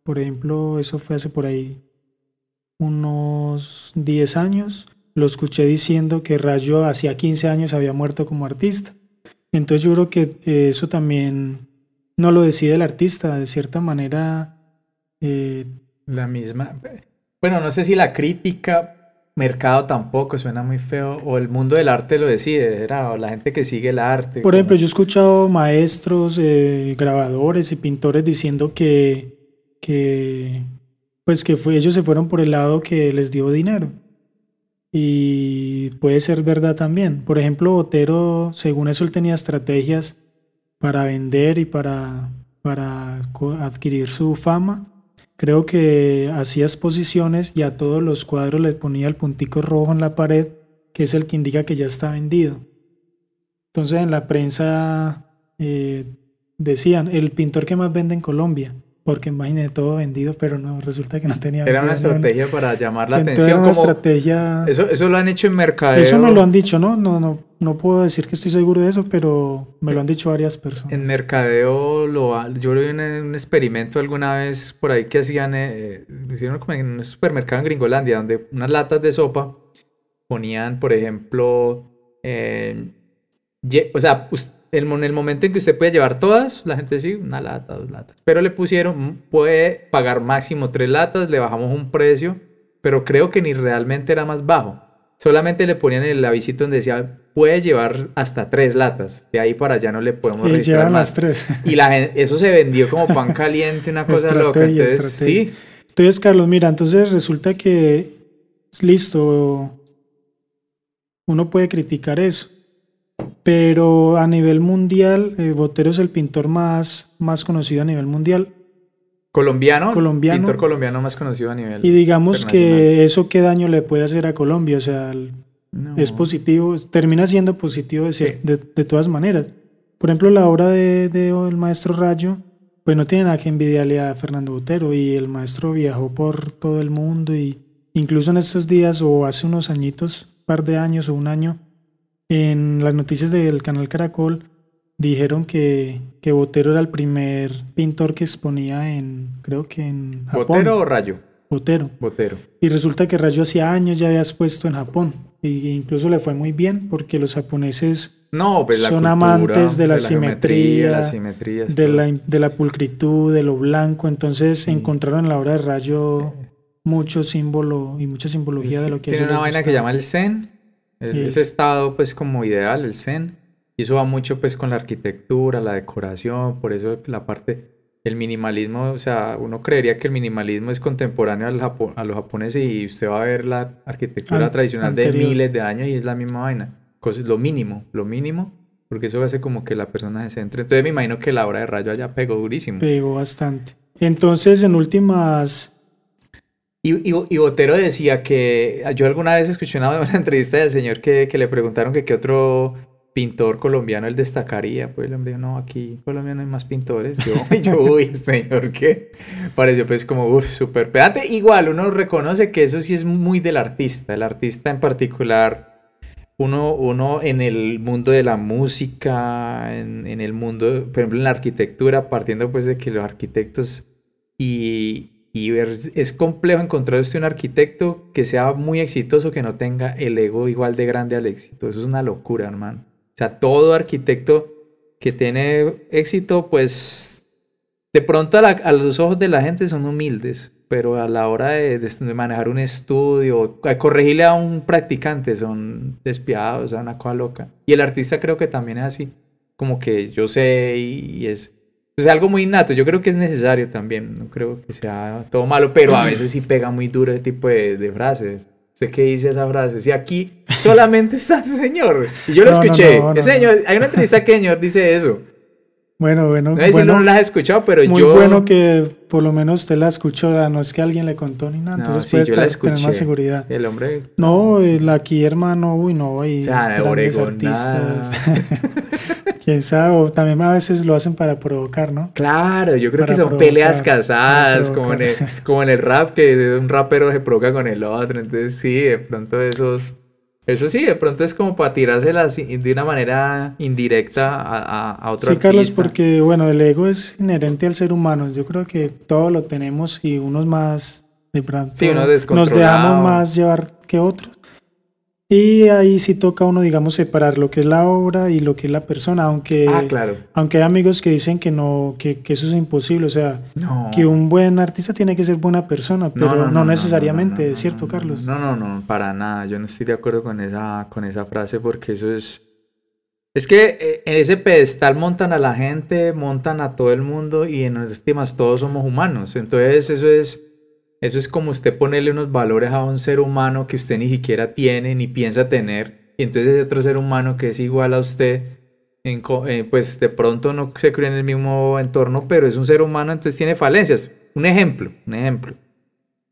por ejemplo, eso fue hace por ahí unos 10 años. Lo escuché diciendo que Rayo hacía 15 años había muerto como artista. Entonces yo creo que eh, eso también no lo decide el artista, de cierta manera. eh, La misma. Bueno, no sé si la crítica, mercado tampoco, suena muy feo, o el mundo del arte lo decide, era la gente que sigue el arte. Por ejemplo, yo he escuchado maestros, eh, grabadores y pintores diciendo que, que pues que fue, ellos se fueron por el lado que les dio dinero. Y puede ser verdad también. Por ejemplo, Botero, según eso, él tenía estrategias para vender y para, para adquirir su fama. Creo que hacía exposiciones y a todos los cuadros le ponía el puntico rojo en la pared, que es el que indica que ya está vendido. Entonces en la prensa eh, decían, el pintor que más vende en Colombia porque imagínate todo vendido, pero no, resulta que no tenía. Era una estrategia para llamar la atención. Como, estrategia. Eso, eso lo han hecho en mercadeo. Eso me lo han dicho, ¿no? No, no, no puedo decir que estoy seguro de eso, pero me lo han dicho varias personas. En mercadeo, lo, yo vi un, un experimento alguna vez por ahí que hacían, eh, hicieron como en un supermercado en Gringolandia, donde unas latas de sopa ponían, por ejemplo, eh, o sea, en el momento en que usted puede llevar todas, la gente dice, una lata, dos latas. Pero le pusieron, mm, puede pagar máximo tres latas, le bajamos un precio, pero creo que ni realmente era más bajo. Solamente le ponían el avisito donde decía, puede llevar hasta tres latas. De ahí para allá no le podemos registrar más. tres. Y la eso se vendió como pan caliente, una [LAUGHS] cosa loca. Entonces, sí. Entonces, Carlos, mira, entonces resulta que, listo, uno puede criticar eso pero a nivel mundial, eh, Botero es el pintor más, más conocido a nivel mundial. Colombiano, colombiano. Pintor colombiano más conocido a nivel. Y digamos que eso qué daño le puede hacer a Colombia, o sea, es positivo, termina siendo positivo de, de, todas maneras. Por ejemplo, la obra de, de, el maestro Rayo, pues no tiene nada que envidiarle a Fernando Botero y el maestro viajó por todo el mundo y incluso en estos días o hace unos añitos, par de años o un año, en las noticias del canal Caracol dijeron que, que Botero era el primer pintor que exponía en, creo que en Japón. ¿Botero o Rayo? Botero. Botero. Y resulta que Rayo hacía años ya había expuesto en Japón. Y incluso le fue muy bien porque los japoneses no, pues son amantes de la, simetría, de, la, de la pulcritud, de lo blanco. Entonces encontraron en la obra de Rayo mucho símbolo y mucha simbología de lo que Tiene una vaina que llama el Zen, ese estado pues como ideal, el zen, y eso va mucho pues con la arquitectura, la decoración, por eso la parte, el minimalismo, o sea, uno creería que el minimalismo es contemporáneo al a los japoneses y usted va a ver la arquitectura tradicional de miles de años y es la misma vaina, lo mínimo, lo mínimo, porque eso hace como que la persona se centre. Entonces me imagino que la obra de Rayo allá pegó durísimo. Pegó bastante. Entonces, en últimas y, y, Botero decía que yo alguna vez escuché una, [LAUGHS] una entrevista del señor que, que, le preguntaron que qué otro pintor colombiano él destacaría. Pues el hombre dijo, no, aquí en Colombia no hay más pintores. Yo, [LAUGHS] yo uy, señor, ¿qué? Pareció pues como, uff, súper pedante. Igual, uno reconoce que eso sí es muy del artista. El artista en particular, uno, uno en el mundo de la música, en, en el mundo, por ejemplo, en la arquitectura, partiendo pues de que los arquitectos y, y es complejo encontrar usted un arquitecto que sea muy exitoso, que no tenga el ego igual de grande al éxito. Eso es una locura, hermano. O sea, todo arquitecto que tiene éxito, pues de pronto a, los ojos de la gente son humildes, pero a la hora de, manejar un estudio, a corregirle a un practicante, son despiadados, o sea, una cosa loca. Y el artista creo que también es así, como que yo sé y es es algo muy innato, yo creo que es necesario también, no creo que sea todo malo, pero a veces sí pega muy duro ese tipo de, frases. ¿Usted qué dice esa frase? Si aquí solamente está ese señor. Y yo lo escuché. señor, hay una entrevista que el señor dice eso. Bueno, bueno. No, bueno, no la has escuchado, pero muy yo. Muy bueno que por lo menos usted la escuchó, no es que alguien le contó ni nada. entonces puede yo la tener más seguridad. El hombre. No, el aquí, hermano, uy, no, hay. O sea, Oregón, Quién [LAUGHS] [LAUGHS] sabe, o también a veces lo hacen para provocar, ¿no? Claro, yo creo que son peleas casadas, como en, el, como en el rap, que un rapero se provoca con el otro. Entonces, sí, de pronto esos. Eso sí, de pronto es como para tirárselas de una manera indirecta a, a, otro Sí, Carlos, porque bueno, el ego es inherente al ser humano. Yo creo que todo lo tenemos y unos más de pronto sí, uno nos dejamos más llevar que otros. Y ahí sí toca uno, digamos, separar lo que es la obra y lo que es la persona, aunque, Ah, claro. aunque hay amigos que dicen que no, que, que eso es imposible, o sea, No. que un buen artista tiene que ser buena persona, pero no, necesariamente, no, no, ¿cierto, no, Carlos? No, no, no, para nada. Yo no estoy de acuerdo con esa, con esa frase porque eso es. Es que eh, en ese pedestal montan a la gente, montan a todo el mundo y en últimas todos somos humanos. Entonces eso es. Eso es como usted ponerle unos valores a un ser humano que usted ni siquiera tiene ni piensa tener. Y entonces ese otro ser humano que es igual a usted, eh, pues de pronto no se cría en el mismo entorno, pero es un ser humano, entonces tiene falencias. Un ejemplo, un ejemplo.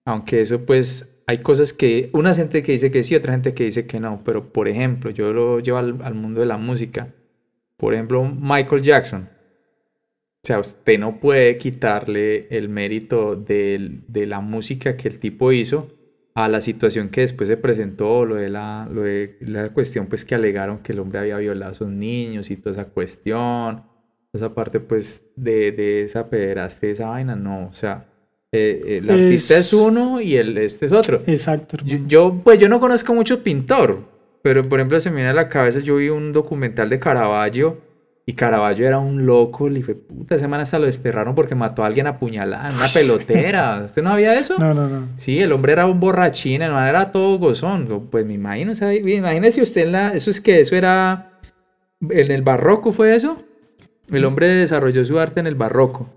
Aunque eso pues hay cosas que, una gente que dice que sí, otra gente que dice que no, pero por ejemplo, yo lo llevo al, al mundo de la música. Por ejemplo, Michael Jackson. O sea, usted no puede quitarle el mérito del- de, la música que el tipo hizo a la situación que después se presentó, lo de la, lo de la cuestión pues que alegaron que el hombre había violado a sus niños y toda esa cuestión, esa parte pues de, de esa pederastia, de esa vaina, no, o sea, eh, el artista es Es- uno y el este es otro. Exacto. Yo, yo, pues yo no conozco mucho pintor, pero por ejemplo se me viene a la cabeza, yo vi un documental de Caravaggio y Caravaggio era un loco, le dije, puta, semana hasta lo desterraron porque mató a alguien apuñalada en una [LAUGHS] pelotera. ¿Usted no sabía eso? No, no, no. Sí, el hombre era un borrachín, el man era todo gozón. Pues me imagino, o sea, imagínese usted en la, eso es que eso era, en el barroco fue eso. El hombre desarrolló su arte en el barroco.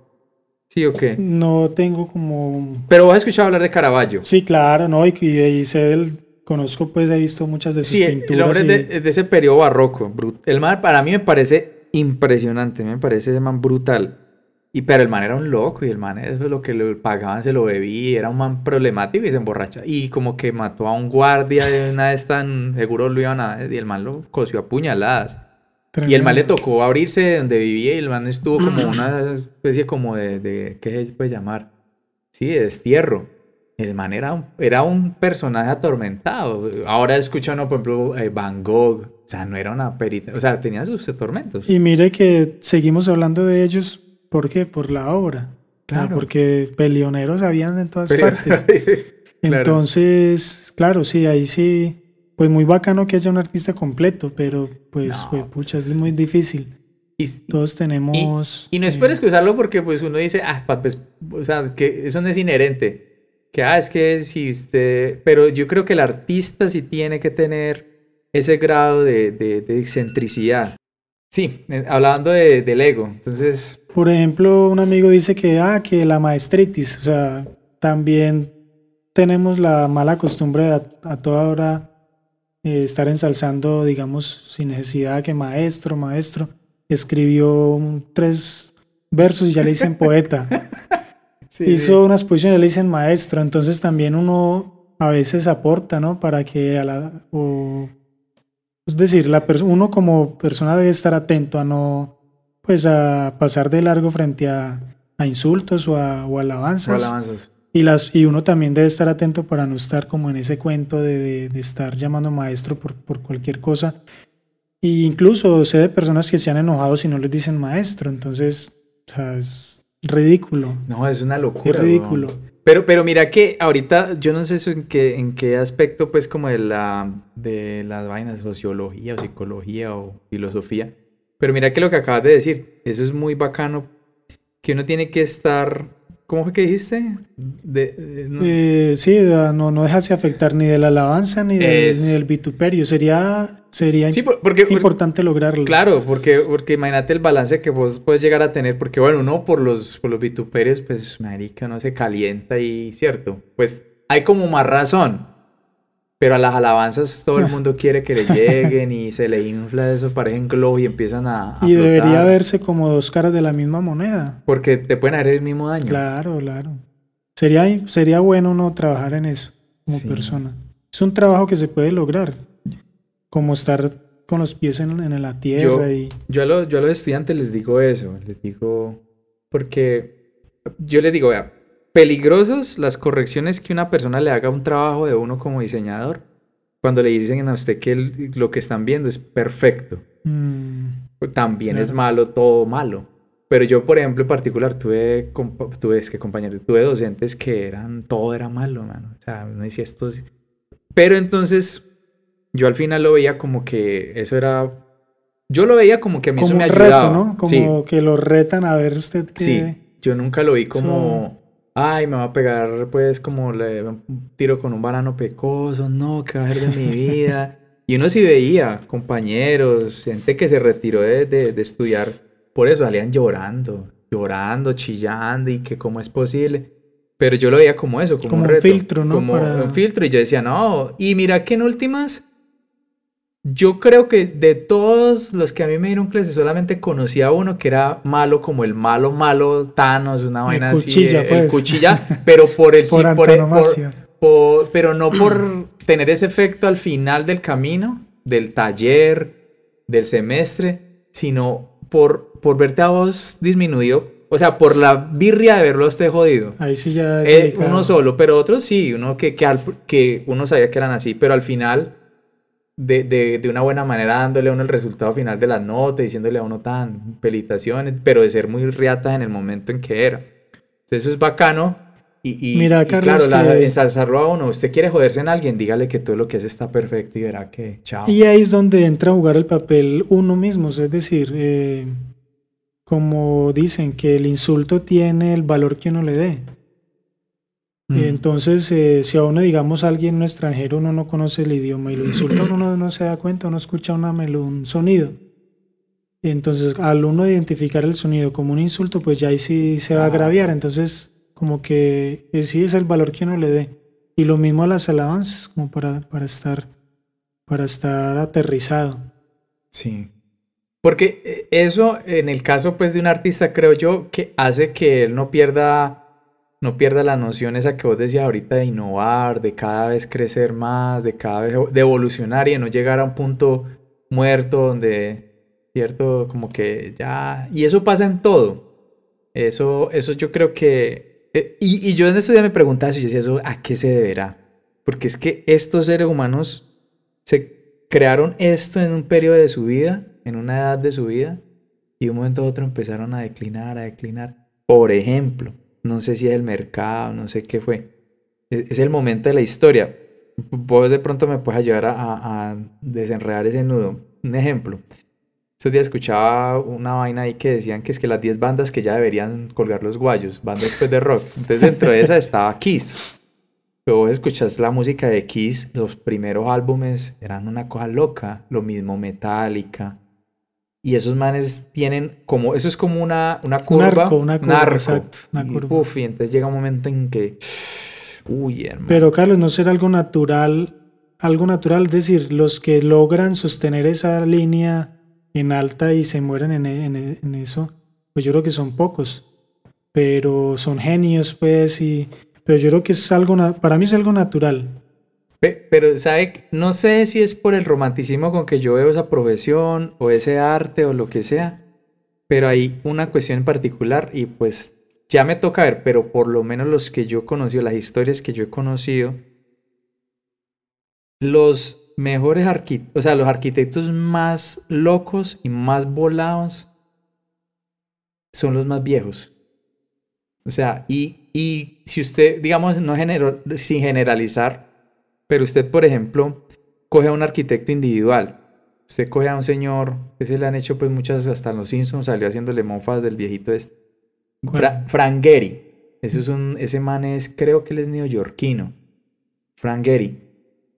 ¿Sí o qué? No tengo como... Pero vos has escuchado hablar de Caravaggio. Sí, claro, no, y, y, y sé del... Conozco, pues he visto muchas de sus Sí, pinturas. el hombre y- es de, es de ese periodo barroco. El man para mí me parece impresionante, me parece ese man brutal. Y pero el man era un loco y el man eso lo que le pagaban se lo bebía, era un man problemático y se emborracha. Y como que mató a un guardia de una de estas, seguro lo iban a... Y el man lo cosió a puñaladas. Y el man le tocó abrirse de donde vivía y el man estuvo como [CLEARS THROAT] una especie como de, de ¿qué se puede llamar? Sí, de destierro. El man era un, era un personaje atormentado. Ahora escucha uno, por ejemplo, eh, Van Gogh. O sea, no era una perita. O sea, tenía sus tormentos. Y mire que seguimos hablando de ellos, ¿por qué? Por la obra. Claro. Ah, porque peleoneros habían en todas Pero- partes. [LAUGHS] Claro. Entonces, claro, sí, ahí sí, pues muy bacano que haya un artista completo, pero pues, No, pues, pucha, pues- es muy difícil. Y, Todos tenemos... y no eh, esperes que usarlo porque pues uno dice, ah, pues, o sea, que eso no es inherente. Que, ah, es que si usted... Pero yo creo que el artista sí tiene que tener ese grado de, de, de excentricidad. Sí, eh, hablando de, del ego. Entonces, Por ejemplo, un amigo dice que, ah, que la maestritis, o sea, también tenemos la mala costumbre de a, a toda hora eh, estar ensalzando, digamos, sin necesidad que maestro, maestro, escribió un- tres versos y ya le dicen poeta. [LAUGHS] Hizo unas posiciones y le dicen maestro, entonces también uno a veces aporta, ¿no? Para que a la... o- es decir, la uno como persona debe estar atento a no, pues a pasar de largo frente a, a insultos o a o o alabanzas. alabanzas. Y, las, y uno también debe estar atento para no estar como en ese cuento de, de- de estar llamando maestro por, por cualquier cosa. Y incluso sé de personas que se han enojado si no les dicen maestro, entonces, o sea, es ridículo. No, es una locura. Es ridículo. Pero, pero mira que ahorita, yo no sé eso en qué, en qué aspecto, pues, como de la, de las vainas, sociología o psicología o filosofía. Pero mira que lo que acabas de decir, eso es muy bacano, que uno tiene que estar, ¿cómo fue que dijiste? De, de- no- Eh, sí, no, no dejarse afectar ni de la alabanza ni, ni del vituperio. Sería, sería sí, por- porque, importante lograrlo. Claro, porque, porque imagínate el balance que vos puedes llegar a tener, porque bueno, uno por los, por los vituperios, pues marica, no se calienta y cierto, pues hay como más razón, pero a las alabanzas todo el mundo quiere que le [LAUGHS] lleguen y se le infla eso, parecen globo y empiezan a, a Y debería flotar, verse como dos caras de la misma moneda. Porque te pueden hacer el mismo daño. Claro, claro. Sería, sería bueno no trabajar en eso como Sí. persona. Es un trabajo que se puede lograr. Como estar con los pies en, en la tierra y Yo a, los, yo a los estudiantes les digo eso, les digo, porque yo les digo, vea, peligrosas las correcciones que una persona le haga a un trabajo de uno como diseñador, cuando le dicen a usted que el- lo que están viendo es perfecto. mm, También es Claro. malo, todo malo. Pero yo, por ejemplo, en particular, tuve, tuve, es que compañeros, tuve docentes que eran, todo era malo, mano. O sea, uno decía esto. Pero entonces, yo al final lo veía como que eso era... Yo lo veía como que a mí eso me ayudaba. Reto, ¿no? Como que lo retan a ver usted qué... Sí, yo nunca lo vi como... Ay, me va a pegar pues como le un tiro con un banano pecoso, no, qué va a hacer de mi vida. y uno sí veía compañeros, gente que se retiró de, de, estudiar, por eso salían llorando, llorando, chillando y que cómo es posible. Pero yo lo veía como eso, como, un, filtro, ¿no? Como un filtro y yo decía, no, y mira que en últimas yo creo que de todos los que a mí me dieron clases, solamente conocía a uno que era malo, como el malo, malo Thanos, una vaina así. El pues. cuchilla, pero por el [LAUGHS] por, por, Pero no por [CLEARS THROAT] tener ese efecto al final del camino, del taller, del semestre, sino por, por verte a vos disminuido. O sea, por la birria de verlo usted jodido. Ahí sí ya. Eh, uno solo, pero otros sí, uno que, que, que uno sabía que eran así, pero al final de, de, de, una buena manera dándole a uno el resultado final de la nota, diciéndole a uno tan pelitaciones, pero de ser muy riata en el momento en que era. Entonces eso es bacano. Y, y, Mira, Carlos, claro, ensalzarlo a uno. Usted quiere joderse en alguien, dígale que todo lo que hace está perfecto y verá que chao. Y ahí es donde entra a jugar el papel uno mismo, es decir, eh, como dicen, que el insulto tiene el valor que uno le dé. Mm. Entonces, eh, si a uno, digamos, alguien extranjero, uno no conoce el idioma y lo insulta, uno no se da cuenta, uno escucha una un sonido. Entonces, al uno identificar el sonido como un insulto, pues ya ahí sí se va a agraviar. Entonces, como que eh, sí es el valor que uno le dé. Y lo mismo a las alabanzas, como para, para, estar, para estar aterrizado. Sí. Porque eh, eso, en el caso pues de un artista, creo yo, que hace que él no pierda no pierda la noción esa que vos decías ahorita de innovar, de cada vez crecer más, de cada vez de evolucionar y de no llegar a un punto muerto donde, cierto, como que ya... Y eso pasa en todo. Eso, eso yo creo que... Eh, y, y, yo en estos días me preguntaba si yo decía eso, ¿a qué se deberá? Porque es que estos seres humanos se crearon esto en un periodo de su vida, en una edad de su vida, y de un momento a otro empezaron a declinar, a declinar. Por ejemplo, no sé si es el mercado, no sé qué fue. Es, el momento de la historia. Vos de pronto me puedes ayudar a, desenredar ese nudo. Un ejemplo. Estos días escuchaba una vaina ahí que decían que es que las 10 bandas que ya deberían colgar los guayos, bandas después de rock. Entonces dentro de esa estaba Kiss. Pero vos escuchás la música de Kiss, los primeros álbumes eran una cosa loca. Lo mismo Metallica, y esos manes tienen como, eso es como una, una curva. Un una curva, exacto, una curva. Y, y entonces llega un momento en que, uy, hermano. Pero Carlos, no será algo natural, algo natural, es decir, los que logran sostener esa línea en alta y se mueren en, en, en eso, pues yo creo que son pocos, pero son genios, pues, y, pero yo creo que es algo, para mí es algo natural. Pero, ¿sabe? No sé si es por el romanticismo con que yo veo esa profesión o ese arte o lo que sea, pero hay una cuestión en particular y pues ya me toca ver, pero por lo menos los que yo he conocido, las historias que yo he conocido, los mejores arquitectos, o sea, los arquitectos más locos y más volados son los más viejos. O sea, y, y si usted, digamos, no genero, sin generalizar, pero usted, por ejemplo, coge a un arquitecto individual. Usted coge a un señor, que se le han hecho pues muchas, hasta los Simpsons salió haciéndole mofas del viejito este. Frank Gehry. Eso es un, ese man es, creo que él es neoyorquino. Frank Gehry.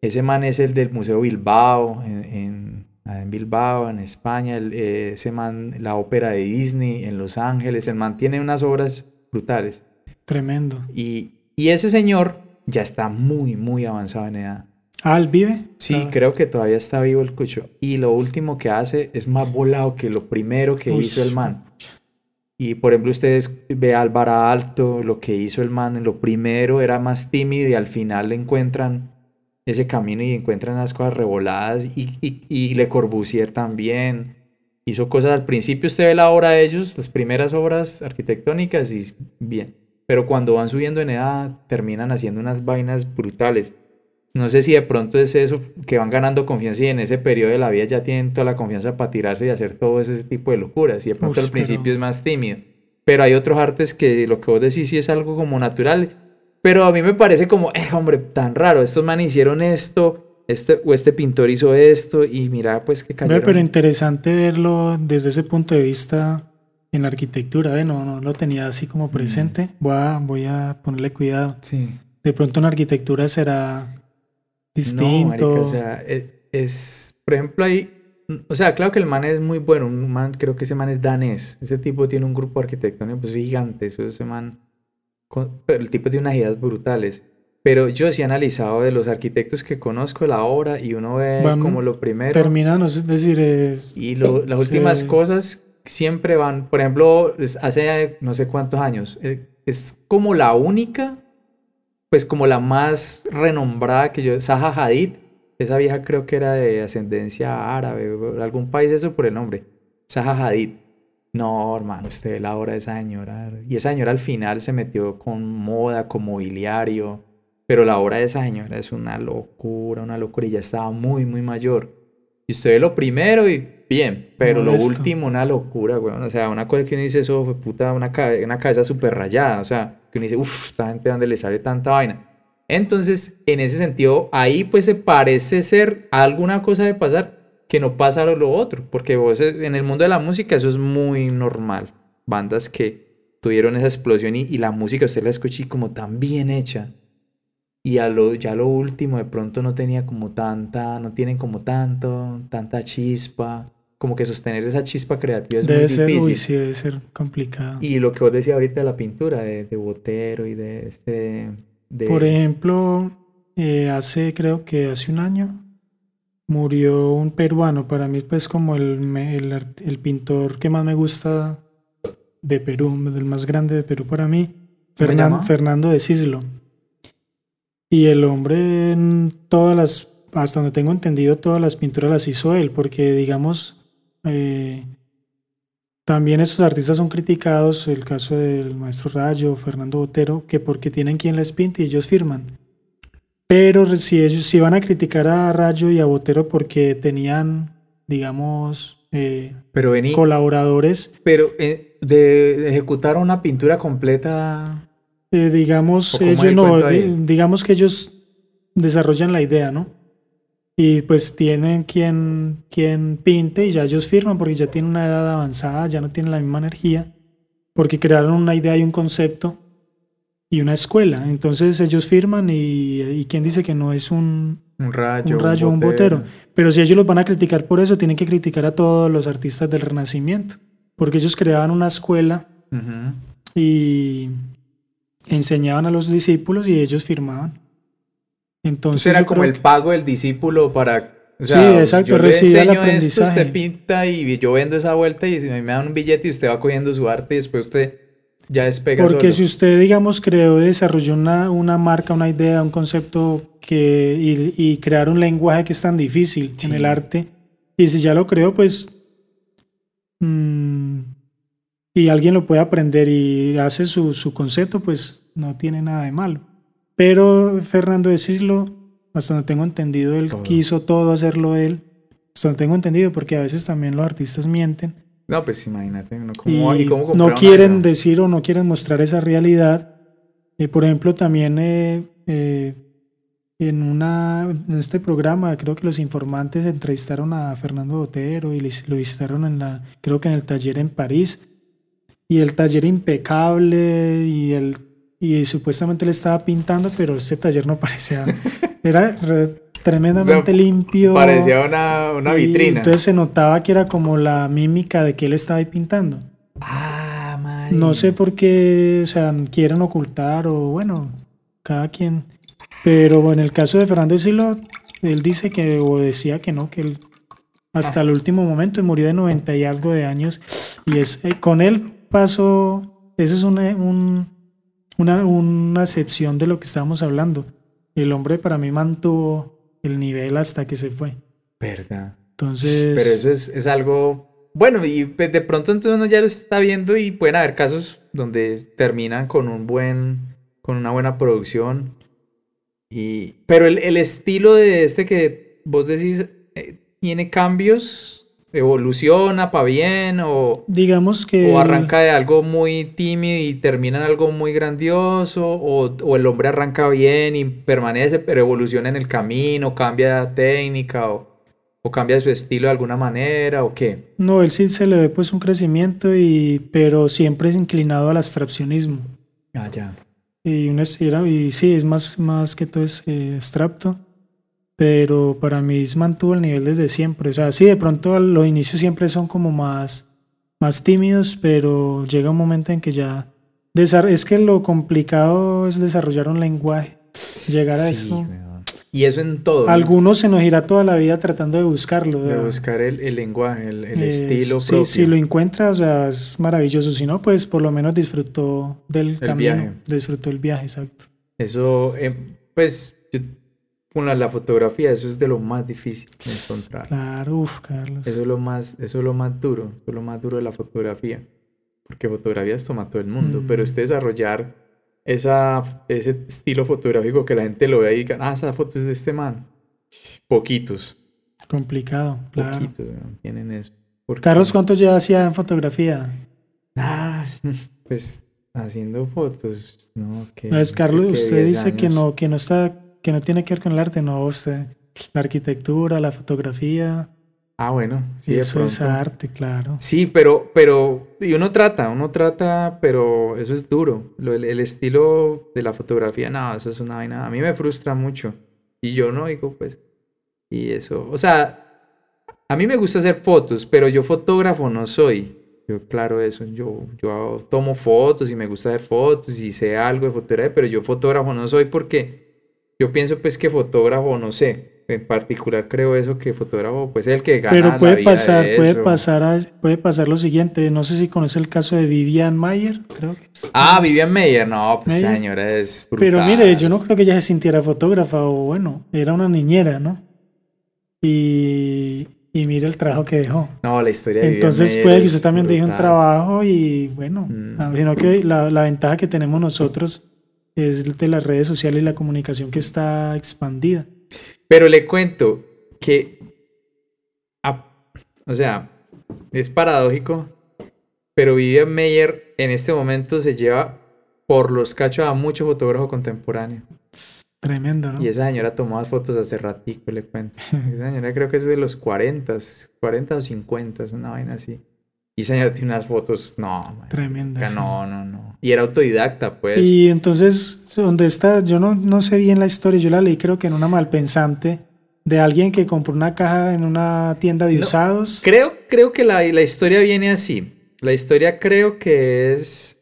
Ese man es el del Museo Bilbao, en, en, Bilbao, en España. Eh, ese man, la ópera de Disney en Los Ángeles. El man tiene unas obras brutales. Tremendo. Y, y ese señor ya está muy, muy avanzado en edad. Ah, ¿él vive? Sí, ah. creo que todavía está vivo el cucho. Y lo último que hace es más volado que lo primero que hizo el man. Y por ejemplo, ustedes ve al Vara Alto, lo que hizo el man, lo primero era más tímido y al final le encuentran ese camino y encuentran las cosas revoladas. Y, y, y Le Corbusier también hizo cosas. Al principio usted ve la obra de ellos, las primeras obras arquitectónicas y bien pero cuando van subiendo en edad terminan haciendo unas vainas brutales. No sé si de pronto es eso que van ganando confianza y en ese periodo de la vida ya tienen toda la confianza para tirarse y hacer todo ese tipo de locuras. Y de pronto al principio es más tímido. Pero hay otros artes que lo que vos decís sí es algo como natural. Pero a mí me parece como, eh, hombre, tan raro. Estos manes hicieron esto este, o este pintor hizo esto y mira pues que cayeron. Pero interesante verlo desde ese punto de vista en arquitectura, ¿eh? no, no lo tenía así como presente. Voy, a, voy a ponerle cuidado. Sí. De pronto en arquitectura será distinto. No, o sea, e, es, por ejemplo, hay, o sea, claro que el man es muy bueno, un man, creo que ese man es danés, ese tipo tiene un grupo arquitectónico pues gigante, ese man, pero el tipo tiene unas ideas brutales. Pero yo sí he analizado de los arquitectos que conozco la obra y uno ve como lo primero. Terminan, es decir, es. Y las últimas cosas siempre van, por ejemplo, hace no sé cuántos años, eh, es como la única, pues como la más renombrada que yo, Zaha Hadid, esa vieja creo que era de ascendencia árabe, algún país eso por el nombre, Zaha Hadid. No, hermano, usted ve la obra de esa señora. Y esa señora al final se metió con moda, con mobiliario pero la obra de esa señora es una locura, una locura. Y ya estaba muy, muy mayor. Y usted ve lo primero y bien, pero lo último, una locura, weón. O sea, una cosa que uno dice, eso fue puta, una, una cabeza súper rayada. O sea, que uno dice, uff, esta gente, ¿dónde le sale tanta vaina? Entonces, en ese sentido, ahí pues se parece ser alguna cosa de pasar que no pasa lo otro. Porque vos, eh, en el mundo de la música, eso es muy normal. Bandas que tuvieron esa explosión y, y la música usted la escucha como tan bien hecha y a lo, ya lo último de pronto no tenía como tanta, no tienen como tanto, tanta chispa, como que sostener esa chispa creativa es debe muy ser, difícil. sí, debe ser complicado. Y lo que vos decías ahorita de la pintura, de, de Botero y de este... De... Por ejemplo, eh, hace, creo que hace un año, murió un peruano, para mí pues como el, el, el pintor que más me gusta de Perú, el más grande de Perú para mí, Fernan, Fernando de Cislo. Y el hombre, en todas las, hasta donde tengo entendido, todas las pinturas las hizo él, porque digamos, eh, también esos artistas son criticados, el caso del maestro Rayo, Fernando Botero, que porque tienen quien les pinte y ellos firman. Pero si ellos si van a criticar a Rayo y a Botero porque tenían, digamos, eh, pero colaboradores. Pero eh, de ejecutar una pintura completa eh, digamos, ellos no, digamos que ellos desarrollan la idea, ¿no? Y pues tienen quien, quien pinte y ya ellos firman porque ya tienen una edad avanzada, ya no tienen la misma energía, porque crearon una idea y un concepto y una escuela. Entonces ellos firman y, y ¿quién dice que no es un, un rayo, un, rayo, un, botero. Pero si ellos los van a criticar por eso, tienen que criticar a todos los artistas del Renacimiento, porque ellos creaban una escuela y, enseñaban a los discípulos y ellos firmaban. Entonces era como el pago del discípulo para sí, exacto, yo le enseño esto, usted pinta y yo vendo esa vuelta y me dan un billete y usted va cogiendo su arte y después usted ya despega Porque si usted, digamos, creó, desarrolló una, una marca, una idea, un concepto que, y, y crear un lenguaje que es tan difícil en el arte, y si ya lo creó, pues mmm, y alguien lo puede aprender y hace su, su concepto, pues no tiene nada de malo. Pero Fernando de Cislo, hasta donde tengo entendido, él quiso todo hacerlo él. Hasta donde tengo entendido, porque a veces también los artistas mienten. No, pues imagínate. ¿no? y, no quieren decir o no quieren mostrar esa realidad. Eh, por ejemplo, también eh, eh, en, una, en este programa, creo que los informantes entrevistaron a Fernando Botero y lo visitaron en la, creo que en el taller en París y el taller impecable y el y supuestamente le estaba pintando, pero ese taller no parecía, era tremendamente limpio. Parecía una, una vitrina. entonces se notaba que era como la mímica de que él estaba ahí pintando. Ah, madre. No sé por qué, o sea, quieren ocultar o bueno, cada quien. Pero en el caso de Fernando Silo, él dice que, o decía que no, que él hasta el último momento murió de 90 y algo de años. Y es eh, con él pasó, esa es una, una, una excepción de lo que estábamos hablando. El hombre para mí mantuvo el nivel hasta que se fue. ¿Verdad? Entonces... Pero eso es, es algo... Bueno, y pues, de pronto entonces uno ya lo está viendo y pueden haber casos donde terminan con un buen, con una buena producción. Y, pero el, el estilo de este que vos decís eh, tiene cambios evoluciona para bien o, digamos que o arranca de algo muy tímido y termina en algo muy grandioso o, o, el hombre arranca bien y permanece pero evoluciona en el camino, cambia de técnica o, o cambia su estilo de alguna manera o qué? No, él sí se le ve pues un crecimiento y pero siempre es inclinado al abstraccionismo. Ah, ya. Y, un, y sí, es más, más que todo es eh, abstracto pero para mí mantuvo el nivel desde siempre. O sea, sí, de pronto los inicios siempre son como más, más tímidos, pero llega un momento en que ya... Es que lo complicado es desarrollar un lenguaje, llegar a eso. Y eso en todo. Algunos se nos irá toda la vida tratando de buscarlo. De buscar el, el lenguaje, el, el estilo sí, Si lo encuentra, o sea, es maravilloso. Si no, pues por lo menos disfrutó del camino. Disfrutó el viaje, exacto. Eso, eh, pues, yo con la, fotografía, eso es de lo más difícil de encontrar. Claro, uff, Carlos. Eso es lo más, eso es lo más duro, eso es lo más duro de la fotografía. Porque fotografías toma todo el mundo, pero mm. usted desarrollar esa, ese estilo fotográfico que la gente lo vea y diga, ah, esa foto es de este man. Poquitos. Complicado, claro. Poquitos tienen eso. Carlos, ¿cuánto ya hacía en fotografía? Ah, [LAUGHS] pues haciendo fotos, ¿no? Que, es Carlos, usted dice que no, que no está que no tiene que ver con el arte, no, usted, la arquitectura, la fotografía. Ah, bueno, sí, eso es arte, claro. Sí, pero, pero, y uno trata, uno trata, pero eso es duro. el, estilo de la fotografía, no, eso es una vaina, a mí me frustra mucho. Y yo no digo, pues, y eso, o sea, a mí me gusta hacer fotos, pero yo fotógrafo no soy. Yo, claro, eso, yo, yo tomo fotos y me gusta hacer fotos y sé algo de fotografía, pero yo fotógrafo no soy porque yo pienso pues que fotógrafo, no sé, en particular creo eso que fotógrafo pues es el que gana Pero puede pasar, puede pasar puede pasar lo siguiente, no sé si conoce el caso de Vivian Mayer, creo que es. Ah, Vivian Mayer, no, pues señora es brutal. Pero mire, yo no creo que ella se sintiera fotógrafa o bueno, era una niñera, ¿no? Y, y mire el trabajo que dejó. No, la historia de Entonces puede que usted también deje un trabajo y bueno, mm. sino que la, la ventaja que tenemos nosotros es de las redes sociales y la comunicación que está expandida. Pero le cuento que, o sea, es paradójico, pero Vivian Meyer en este momento se lleva por los cachos a mucho fotógrafo contemporáneo. Tremendo, ¿no? Y esa señora tomó fotos hace ratico, le cuento. Esa señora creo que es de los 40, 40 o 50, es una vaina así. Y señor tiene unas fotos, no. Tremenda. No, no, no. Y era autodidacta, pues. Y entonces, ¿dónde está? Yo no, no sé bien la historia, yo la leí creo que en una malpensante de alguien que compró una caja en una tienda de usados. Creo, creo que la, la historia viene así. La historia creo que es...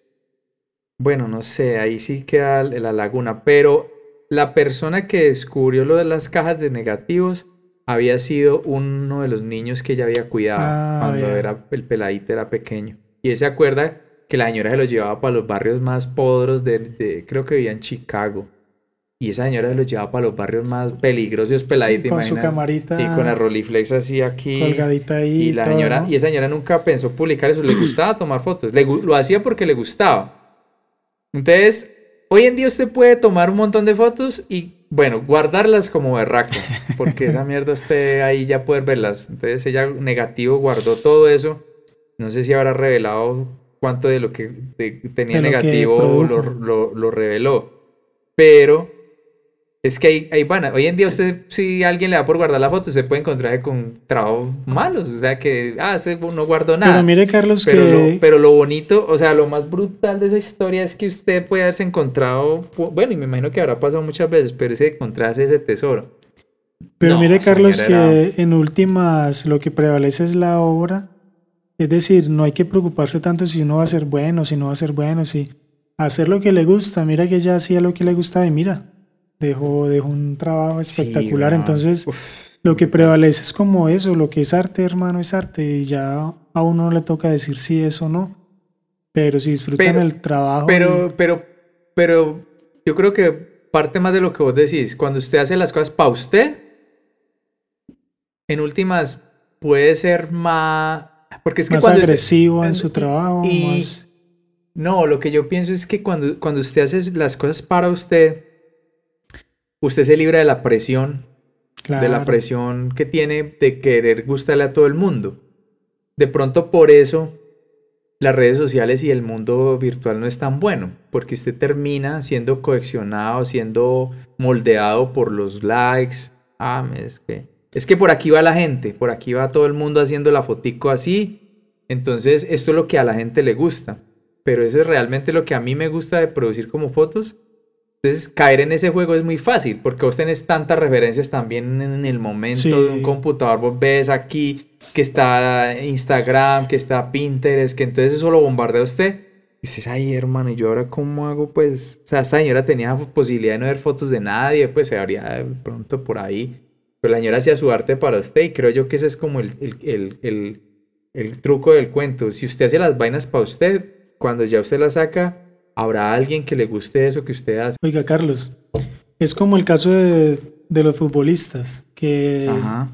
Bueno, no sé, ahí sí queda la laguna, pero la persona que descubrió lo de las cajas de negativos había sido uno de los niños que ella había cuidado ah, cuando era el peladito era pequeño. Y él se acuerda que la señora se los llevaba para los barrios más podros de, creo que vivía en Chicago. Y esa señora se los llevaba para los barrios más peligrosos, peladita, Con su camarita. Y con la Roliflex así aquí. Colgadita ahí. Y, la señora, y esa señora nunca pensó publicar eso. Le [CLEARS THROAT] gustaba tomar fotos. Le, lo hacía porque le gustaba. Entonces, hoy en día usted puede tomar un montón de fotos y bueno, guardarlas como berraco, porque esa [LAUGHS] mierda esté ahí ya poder verlas. Entonces ella negativo guardó todo eso. No sé si habrá revelado cuánto de lo que tenía negativo lo, lo, reveló. Pero es que ahí, van. Hoy en día usted, si alguien le da por guardar la foto, se puede encontrar con trabajos malos. O sea que, ah, no guardó nada. Pero mire, Carlos, pero que... Lo, pero lo bonito, o sea, lo más brutal de esa historia es que usted puede haberse encontrado, bueno, y me imagino que habrá pasado muchas veces, pero ese encontrarse ese tesoro. Pero mire, Carlos, que en últimas lo que prevalece es la obra. Es decir, no hay que preocuparse tanto si uno va a ser bueno, si no va a ser bueno, si hacer lo que le gusta. Mira que ella hacía lo que le gustaba y mira, dejó, dejó un trabajo espectacular. Entonces, lo que prevalece es como eso, lo que es arte, hermano, es arte. Y ya a uno no le toca decir si es o no. Pero si disfrutan el trabajo. Pero, pero, pero yo creo que parte más de lo que vos decís, cuando usted hace las cosas para usted, en últimas puede ser más... Porque es que más agresivo en su trabajo. No, lo que yo pienso es que cuando, cuando usted hace las cosas para usted, usted se libra de la presión, de la presión que tiene de querer gustarle a todo el mundo. de pronto por eso las redes sociales y el mundo virtual no es tan bueno, porque usted termina siendo coleccionado, siendo moldeado por los likes. Ah, es que, es que por aquí va la gente, por aquí va todo el mundo haciendo la fotico así. Entonces, esto es lo que a la gente le gusta. Pero eso es realmente lo que a mí me gusta de producir como fotos. Entonces, caer en ese juego es muy fácil, porque vos tenés tantas referencias también en el momento de un computador. Vos ves aquí que está Instagram, que está Pinterest, que entonces eso lo bombardea usted. Y usted ay, hermano, ¿y yo ahora cómo hago? Pues, o sea, esta señora tenía posibilidad de no ver fotos de nadie, pues se habría de pronto por ahí. Pero la señora hacía su arte para usted y creo yo que ese es como el, el, el, el truco del cuento. Si usted hace las vainas para usted, cuando ya usted las saca, habrá alguien que le guste eso que usted hace. Oiga, Carlos, es como el caso de, de los futbolistas que,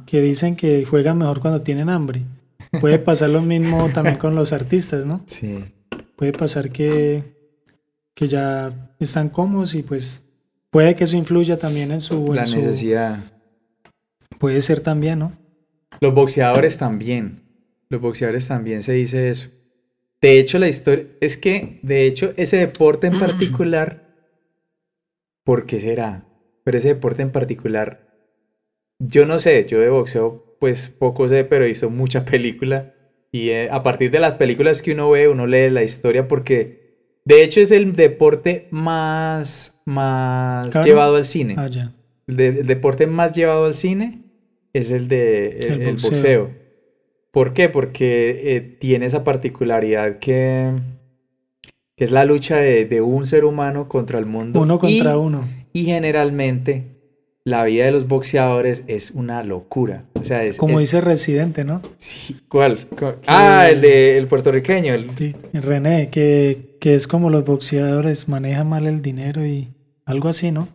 que dicen que juegan mejor cuando tienen hambre. Puede pasar lo mismo [LAUGHS] también con los artistas, ¿no? Sí. Puede pasar que, que ya están cómodos y pues puede que eso influya también en su... La necesidad. Puede ser también, ¿no? Los boxeadores también. Los boxeadores también se dice eso. De hecho, la historia es que, de hecho, ese deporte en particular, ¿por qué será? Pero ese deporte en particular yo no sé, yo de boxeo pues poco sé, pero he visto mucha [LAUGHS] película y eh, a partir de las películas que uno ve, uno lee la historia porque de hecho es el deporte más, más llevado al cine. Ah, el, deporte más llevado al cine es el de el, boxeo. ¿Por qué? Porque eh, tiene esa particularidad que, que es la lucha de, un ser humano contra el mundo. Uno contra uno. Y generalmente la vida de los boxeadores es una locura. O sea, es, Como dice Residente, ¿no? Sí, ¿cuál? Ah, el de el puertorriqueño. El... René, que, que es como los boxeadores manejan mal el dinero y algo así, ¿no?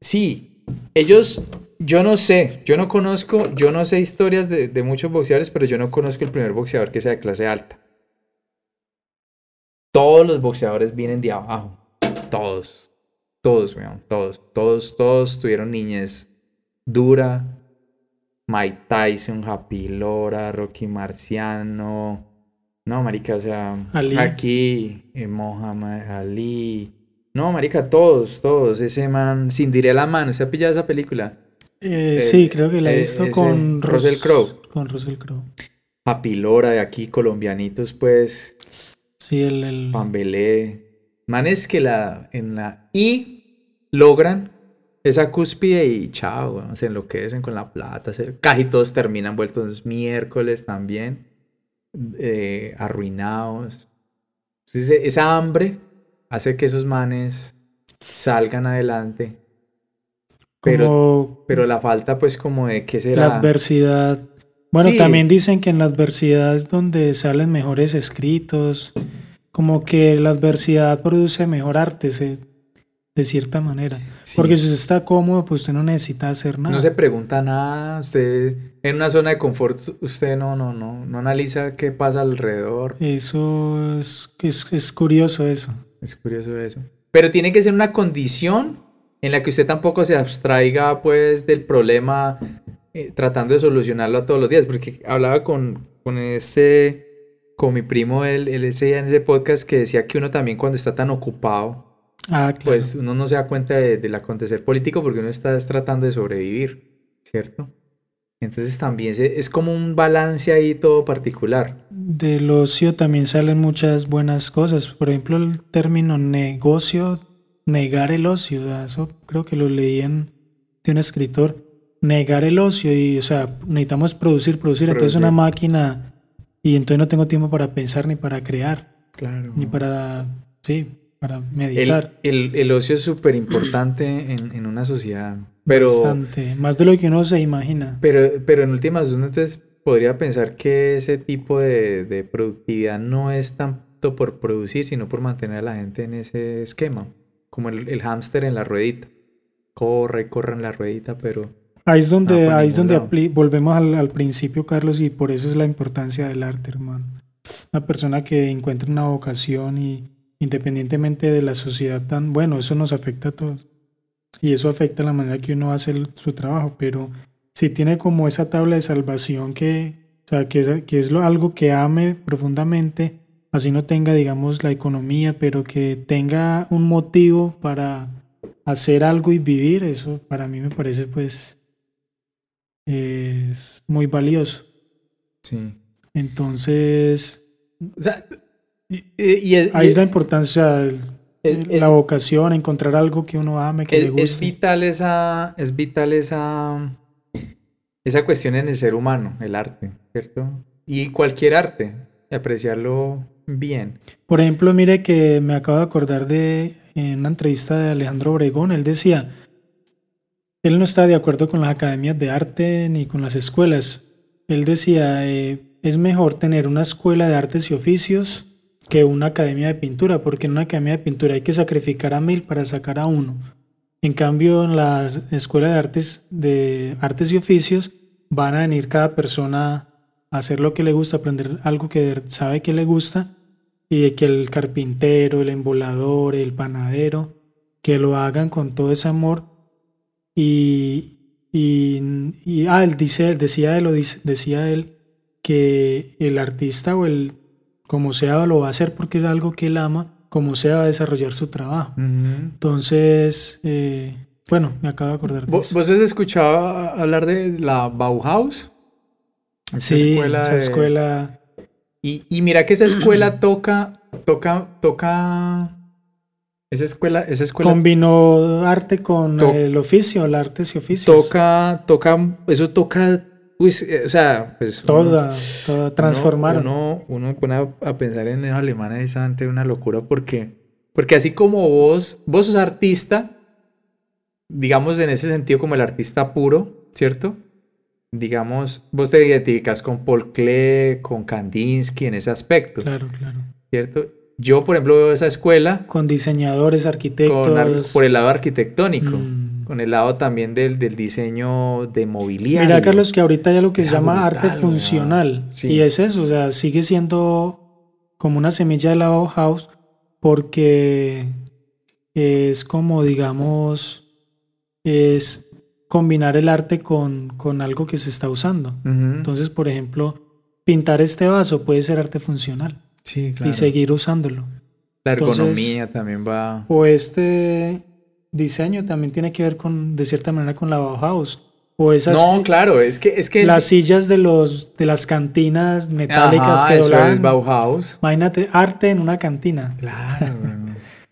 Sí, ellos, yo no sé, yo no conozco, yo no sé historias de, de muchos boxeadores, pero yo no conozco el primer boxeador que sea de clase alta. Todos los boxeadores vienen de abajo, todos, todos, todos, todos, todos tuvieron niñez dura. Mike Tyson, Happy Lora, Rocky Marciano. No, marica, o sea, aquí, eh, Mohamed Ali. No, marica, todos, todos. Ese man, sin diré la mano, ¿se ha pillado esa película? Eh, sí, creo que la he eh, visto con Russell Crowe. Con Russell Crowe. Happy Lora de aquí, colombianitos, pues. Sí, el. el... Pambelé. Manes que la, en la y logran esa cúspide y chao, se enloquecen con la plata. casi todos terminan vueltos miércoles también, eh, arruinados. esa hambre hace que esos manes salgan adelante. Pero, pero la falta, pues, como de qué será. La adversidad. Bueno, también dicen que en la adversidad es donde salen mejores escritos como que la adversidad produce mejor arte, de cierta manera. Porque si usted está cómodo, pues usted no necesita hacer nada. No se pregunta nada, usted en una zona de confort, usted no, no, no, no analiza qué pasa alrededor. Eso es, es, curioso eso. Es curioso eso. Pero tiene que ser una condición en la que usted tampoco se abstraiga pues del problema eh, tratando de solucionarlo todos los días, porque hablaba con, con este con mi primo, él, él decía en ese podcast que decía que uno también cuando está tan ocupado, ah, pues uno no se da cuenta del acontecer político porque uno está tratando de sobrevivir, ¿cierto? Entonces también es como un balance ahí todo particular. Del ocio también salen muchas buenas cosas. Por ejemplo, el término negocio, negar el ocio. Eso creo que lo leí en, de un escritor. Negar el ocio y, o sea, necesitamos producir, producir. producir. Entonces una máquina y entonces no tengo tiempo para pensar ni para crear. Claro. Ni para, sí, para meditar. El, el, ocio es súper importante en, en, una sociedad. Pero, Bastante, más de lo que uno se imagina. Pero, pero en últimas, entonces podría pensar que ese tipo de, de productividad no es tanto por producir, sino por mantener a la gente en ese esquema. Como el, el hámster en la ruedita. Corre, corre en la ruedita, pero Ahí es donde, ahí es donde volvemos al, al, principio, Carlos, y por eso es la importancia del arte, hermano. Una persona que encuentra una vocación y independientemente de la sociedad tan, bueno, eso nos afecta a todos. Y eso afecta la manera que uno hace su trabajo, pero si tiene como esa tabla de salvación que, o sea, que es, que es lo, algo que ame profundamente, así no tenga, digamos, la economía, pero que tenga un motivo para hacer algo y vivir, eso para mí me parece pues es muy valioso. Sí. Entonces, O sea, y, y es, ahí y es la importancia, el- es- la vocación, encontrar algo que uno ame, que es, le es guste. vital esa, es vital esa, esa cuestión en el ser humano, el arte, ¿cierto? Y cualquier arte, apreciarlo bien. Por ejemplo, mire que me acabo de acordar de en una entrevista de Alejandro Obregón, él decía, él no está de acuerdo con las academias de arte ni con las escuelas. Él decía, eh, es mejor tener una escuela de artes y oficios que una academia de pintura, porque en una academia de pintura hay que sacrificar a mil para sacar a uno. En cambio, en la escuela de artes, de artes y oficios van a venir cada persona hacer lo que le gusta, aprender algo que sabe que le gusta y de que el carpintero, el embolador, el panadero, que lo hagan con todo ese amor. Y, y, y- ah, él dice, él decía él, o dice- decía él, que el artista o el, como sea, lo va a hacer porque es algo que él ama, como sea, va a desarrollar su trabajo. Entonces, eh, bueno, me acabo de acordar de ¿Vos, eso. vos has escuchado hablar de la Bauhaus? Esa Sí, escuela esa de- escuela, Y, y mira que esa escuela [CLEARS THROAT] toca, toca, toca, esa escuela, esa escuela combinó arte con To- el oficio, el artes y oficios. toca, toca, eso toca, uy, eh, o sea, pues uno- Toda, toda, transformaron. Uno, uno, uno pone a, a pensar en los alemanes es ante una locura porque, porque así como vos, vos sos artista, digamos en ese sentido como el artista puro, ¿cierto? Digamos, vos te identificas con Paul Klee, con Kandinsky en ese aspecto, Claro, claro. ¿cierto? Yo, por ejemplo, veo esa escuela Con diseñadores, arquitectos. con ar- por el lado arquitectónico, Mm. con el lado también del, del diseño de mobiliario. Mira, Carlos, que ahorita ya lo que se llama brutal, arte funcional. Sí. Y es eso, o sea, sigue siendo como una semilla de la Bauhaus porque es como, digamos, es combinar el arte con, con algo que se está usando. Entonces, por ejemplo, pintar este vaso puede ser arte funcional sí, claro. y seguir usándolo. La entonces- ergonomía también va. O este diseño también tiene que ver con, de cierta manera, con la Bauhaus. O esas No, claro, es que es que las sillas de los de las cantinas metálicas Ajá, que eso es Bauhaus. Imagínate, arte en una cantina. Claro.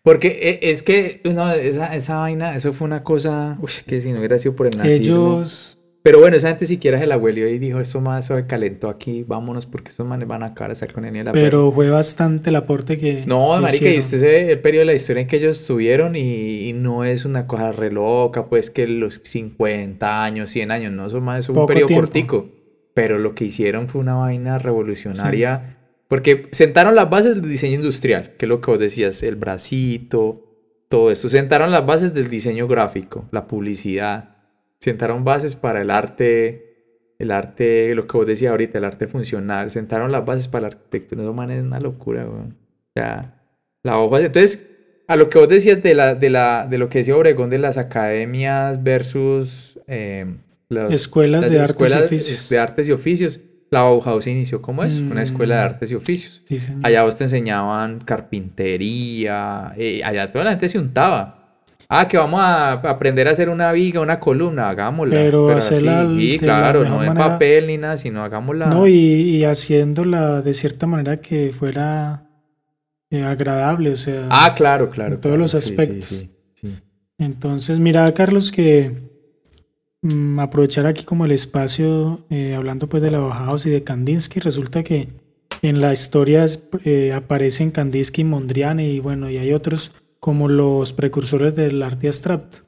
Porque e- es que no, esa, esa vaina, eso fue una cosa uy, que si no hubiera sido por el nazismo. Ellos, Pero bueno, esa gente siquiera se la huelió y dijo, eso más se calentó aquí, vámonos porque estos manes van a acabar de estar con el la pero fue bastante el aporte que. No, que marica, y usted se ve el periodo de la historia en que ellos estuvieron y, y no es una cosa re loca, pues que los 50 años, 100 años, no, eso más es un Poco periodo tiempo. cortico. Pero lo que hicieron fue una vaina revolucionaria, porque sentaron las bases del diseño industrial, que es lo que vos decías, el bracito, todo eso. Sentaron las bases del diseño gráfico, la publicidad, sentaron bases para el arte, el arte, lo que vos decías ahorita, el arte funcional, sentaron las bases para la arquitectura. Eso man es una locura, weón. Ya, la hoja. Entonces, a lo que vos decías de la, de la, de lo que decía Obregón de las academias versus eh, Escuelas las de artes y escuelas oficios. de artes y oficios, la Bauhaus inició como es, una escuela de Mm. artes y oficios. Sí. Allá vos te enseñaban carpintería, eh, allá toda la gente se untaba. Ah, que vamos a aprender a hacer una viga, una columna, hagámosla. Pero hacerla así, sí, claro, no en papel ni nada, sino hagámosla. No, y, y haciéndola de cierta manera que fuera eh, agradable, o sea. Ah, claro, claro. En todos claro, los aspectos. sí, sí. Entonces, mira, Carlos, que mm, aprovechar aquí como el espacio, eh, hablando pues de la Bauhaus y de Kandinsky, resulta que en la historia eh, aparecen Kandinsky, Mondrian y bueno, y hay otros como los precursores del arte abstracto.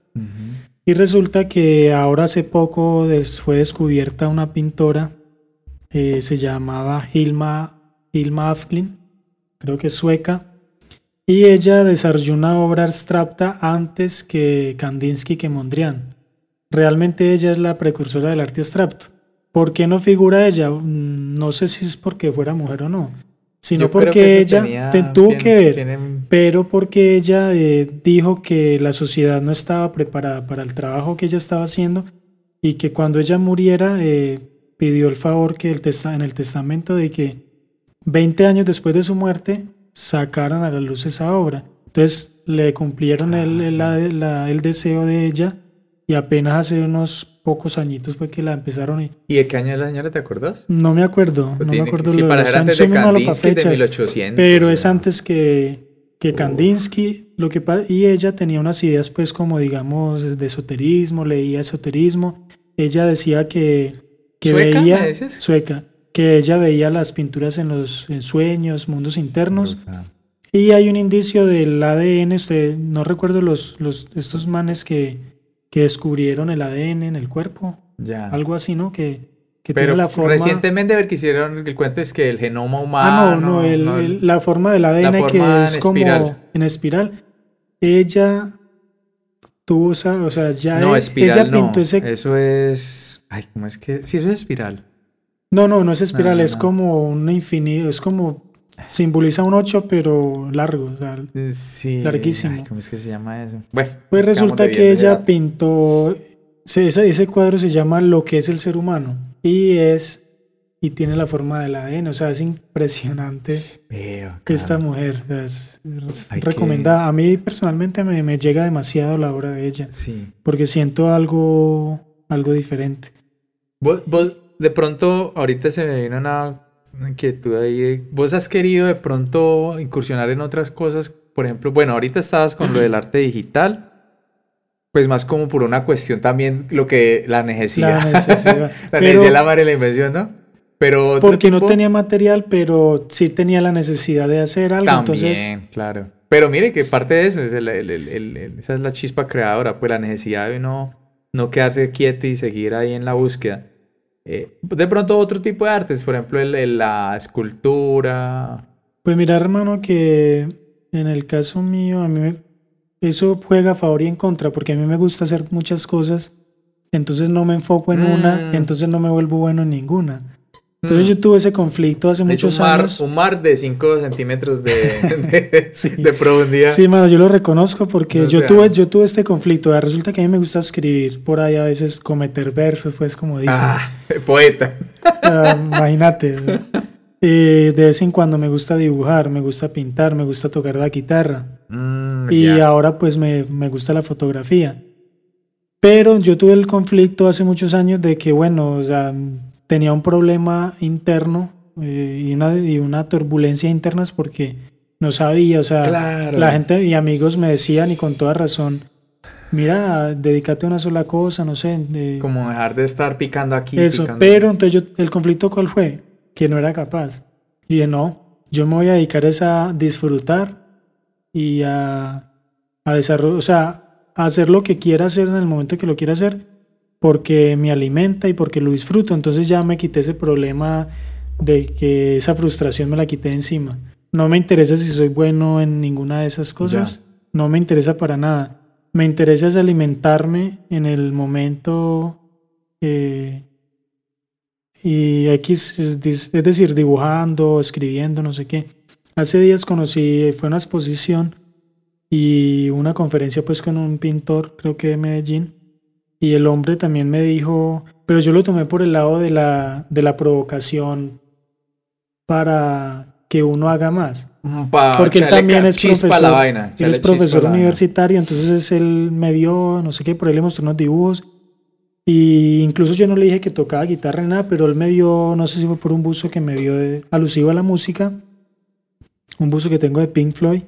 Y resulta que ahora hace poco fue descubierta una pintora, eh, se llamaba Hilma, Hilma Afklin, creo que es sueca, y ella desarrolló una obra abstracta antes que Kandinsky que Mondrian. Realmente ella es la precursora del arte abstracto. ¿Por qué no figura ella? Mm, No sé si es porque fuera mujer o no, sino Yo porque ella te- tuvo que ver pero porque ella eh, dijo que la sociedad no estaba preparada para el trabajo que ella estaba haciendo y que cuando ella muriera eh, pidió el favor que el en el testamento de que 20 años después de su muerte sacaran a la luz esa obra. Entonces le cumplieron el, ah, el deseo de ella y apenas hace unos pocos añitos fue que la empezaron. Y, ¿Y de qué año es la señora, te acuerdas? No me acuerdo, no me acuerdo. Sí, para ser antes de Kandinsky de 1800. Pero es antes que, que Kandinsky. Lo que, y ella tenía unas ideas pues como digamos de esoterismo, leía esoterismo. Ella decía que, que ¿Sueca, veía... Sueca. Que ella veía las pinturas en los sueños, mundos internos. Y hay un indicio del ADN, usted, no recuerdo los, los, estos manes que que descubrieron el ADN en el cuerpo. Ya. Algo así, ¿no? Que, que tiene la forma... recientemente ver que hicieron el cuento es que el genoma humano... Ah, no, no, la forma del ADN que es como en espiral. Ella tuvo, o sea, ya no, espiral, ella pintó ese... Eso es... Ay, ¿cómo es que...? Sí, eso es espiral. No, no, no es espiral, es como un infinito, es como Simboliza un 8, pero largo, o sea, sí, larguísimo. ¿Cómo es que se llama eso? Bueno, pues resulta que ella pintó, ese, ese cuadro se llama Lo que es el ser humano y es y tiene la forma del ADN, o sea, es impresionante que esta mujer, es, recomendada. A mí personalmente me, me, llega demasiado la obra de ella, sí. porque siento algo, algo diferente. ¿Vos, vos de pronto ahorita se me viene una una inquietud ahí. ¿Vos has querido de pronto incursionar en otras cosas? Por ejemplo, bueno, ahorita estabas con lo del arte digital, pues más como por una cuestión también lo que la necesidad. La necesidad. [LAUGHS] la necesidad la madre la invención, ¿no? Pero porque no tenía material, pero sí tenía la necesidad de hacer algo. También, claro. Pero mire que parte de eso, es esa es la chispa creadora, pues la necesidad de no, no quedarse quieto y seguir ahí en la búsqueda. Eh, de pronto otro tipo de artes, por ejemplo la escultura. Pues mira hermano que en el caso mío a mí eso juega a favor y en contra porque a mí me gusta hacer muchas cosas, entonces no me enfoco en una, mm. entonces no me vuelvo bueno en ninguna. Entonces yo tuve ese conflicto hace muchos un mar, años. Un mar de 5 centímetros de, [LAUGHS] de, profundidad. Sí, mano, yo lo reconozco porque yo, tuve, yo tuve este conflicto. Resulta que a mí me gusta escribir por ahí a veces cometer versos, pues como dicen. Ah, [LAUGHS] poeta. Ah, imagínate. [LAUGHS] de vez en cuando me gusta dibujar, me gusta pintar, me gusta tocar la guitarra. Mm, y ahora pues me, me gusta la fotografía. Pero yo tuve el conflicto hace muchos años de que, bueno, o sea, tenía un problema interno eh, y, una, y una turbulencia internas porque no sabía, o sea, la gente y amigos me decían y con toda razón, mira, dedícate a una sola cosa, no sé. Como dejar de estar picando aquí. Eso, pero entonces yo, el conflicto cuál fue? Que no era capaz. Y dije, no, yo me voy a dedicar a disfrutar y a, a desarrollar, o sea, a hacer lo que quiera hacer en el momento que lo quiera hacer porque me alimenta y porque lo disfruto. Entonces ya me quité ese problema de que esa frustración me la quité encima. No me interesa si soy bueno en ninguna de esas cosas. No me interesa para nada. Me interesa es alimentarme en el momento eh, y X, es decir, dibujando, escribiendo, no sé qué. Hace días conocí, fue una exposición y una conferencia pues con un pintor, creo que de Medellín, y el hombre también me dijo, pero yo lo tomé por el lado de la, de la provocación para que uno haga más. Porque él también es profesor, la vaina, él es profesor universitario, entonces él me vio, no sé qué, por ahí le mostró unos dibujos. Y incluso yo no le dije que tocaba guitarra ni nada, pero él me vio, no sé si fue por un buzo que me vio alusivo a la música, un buzo que tengo de Pink Floyd.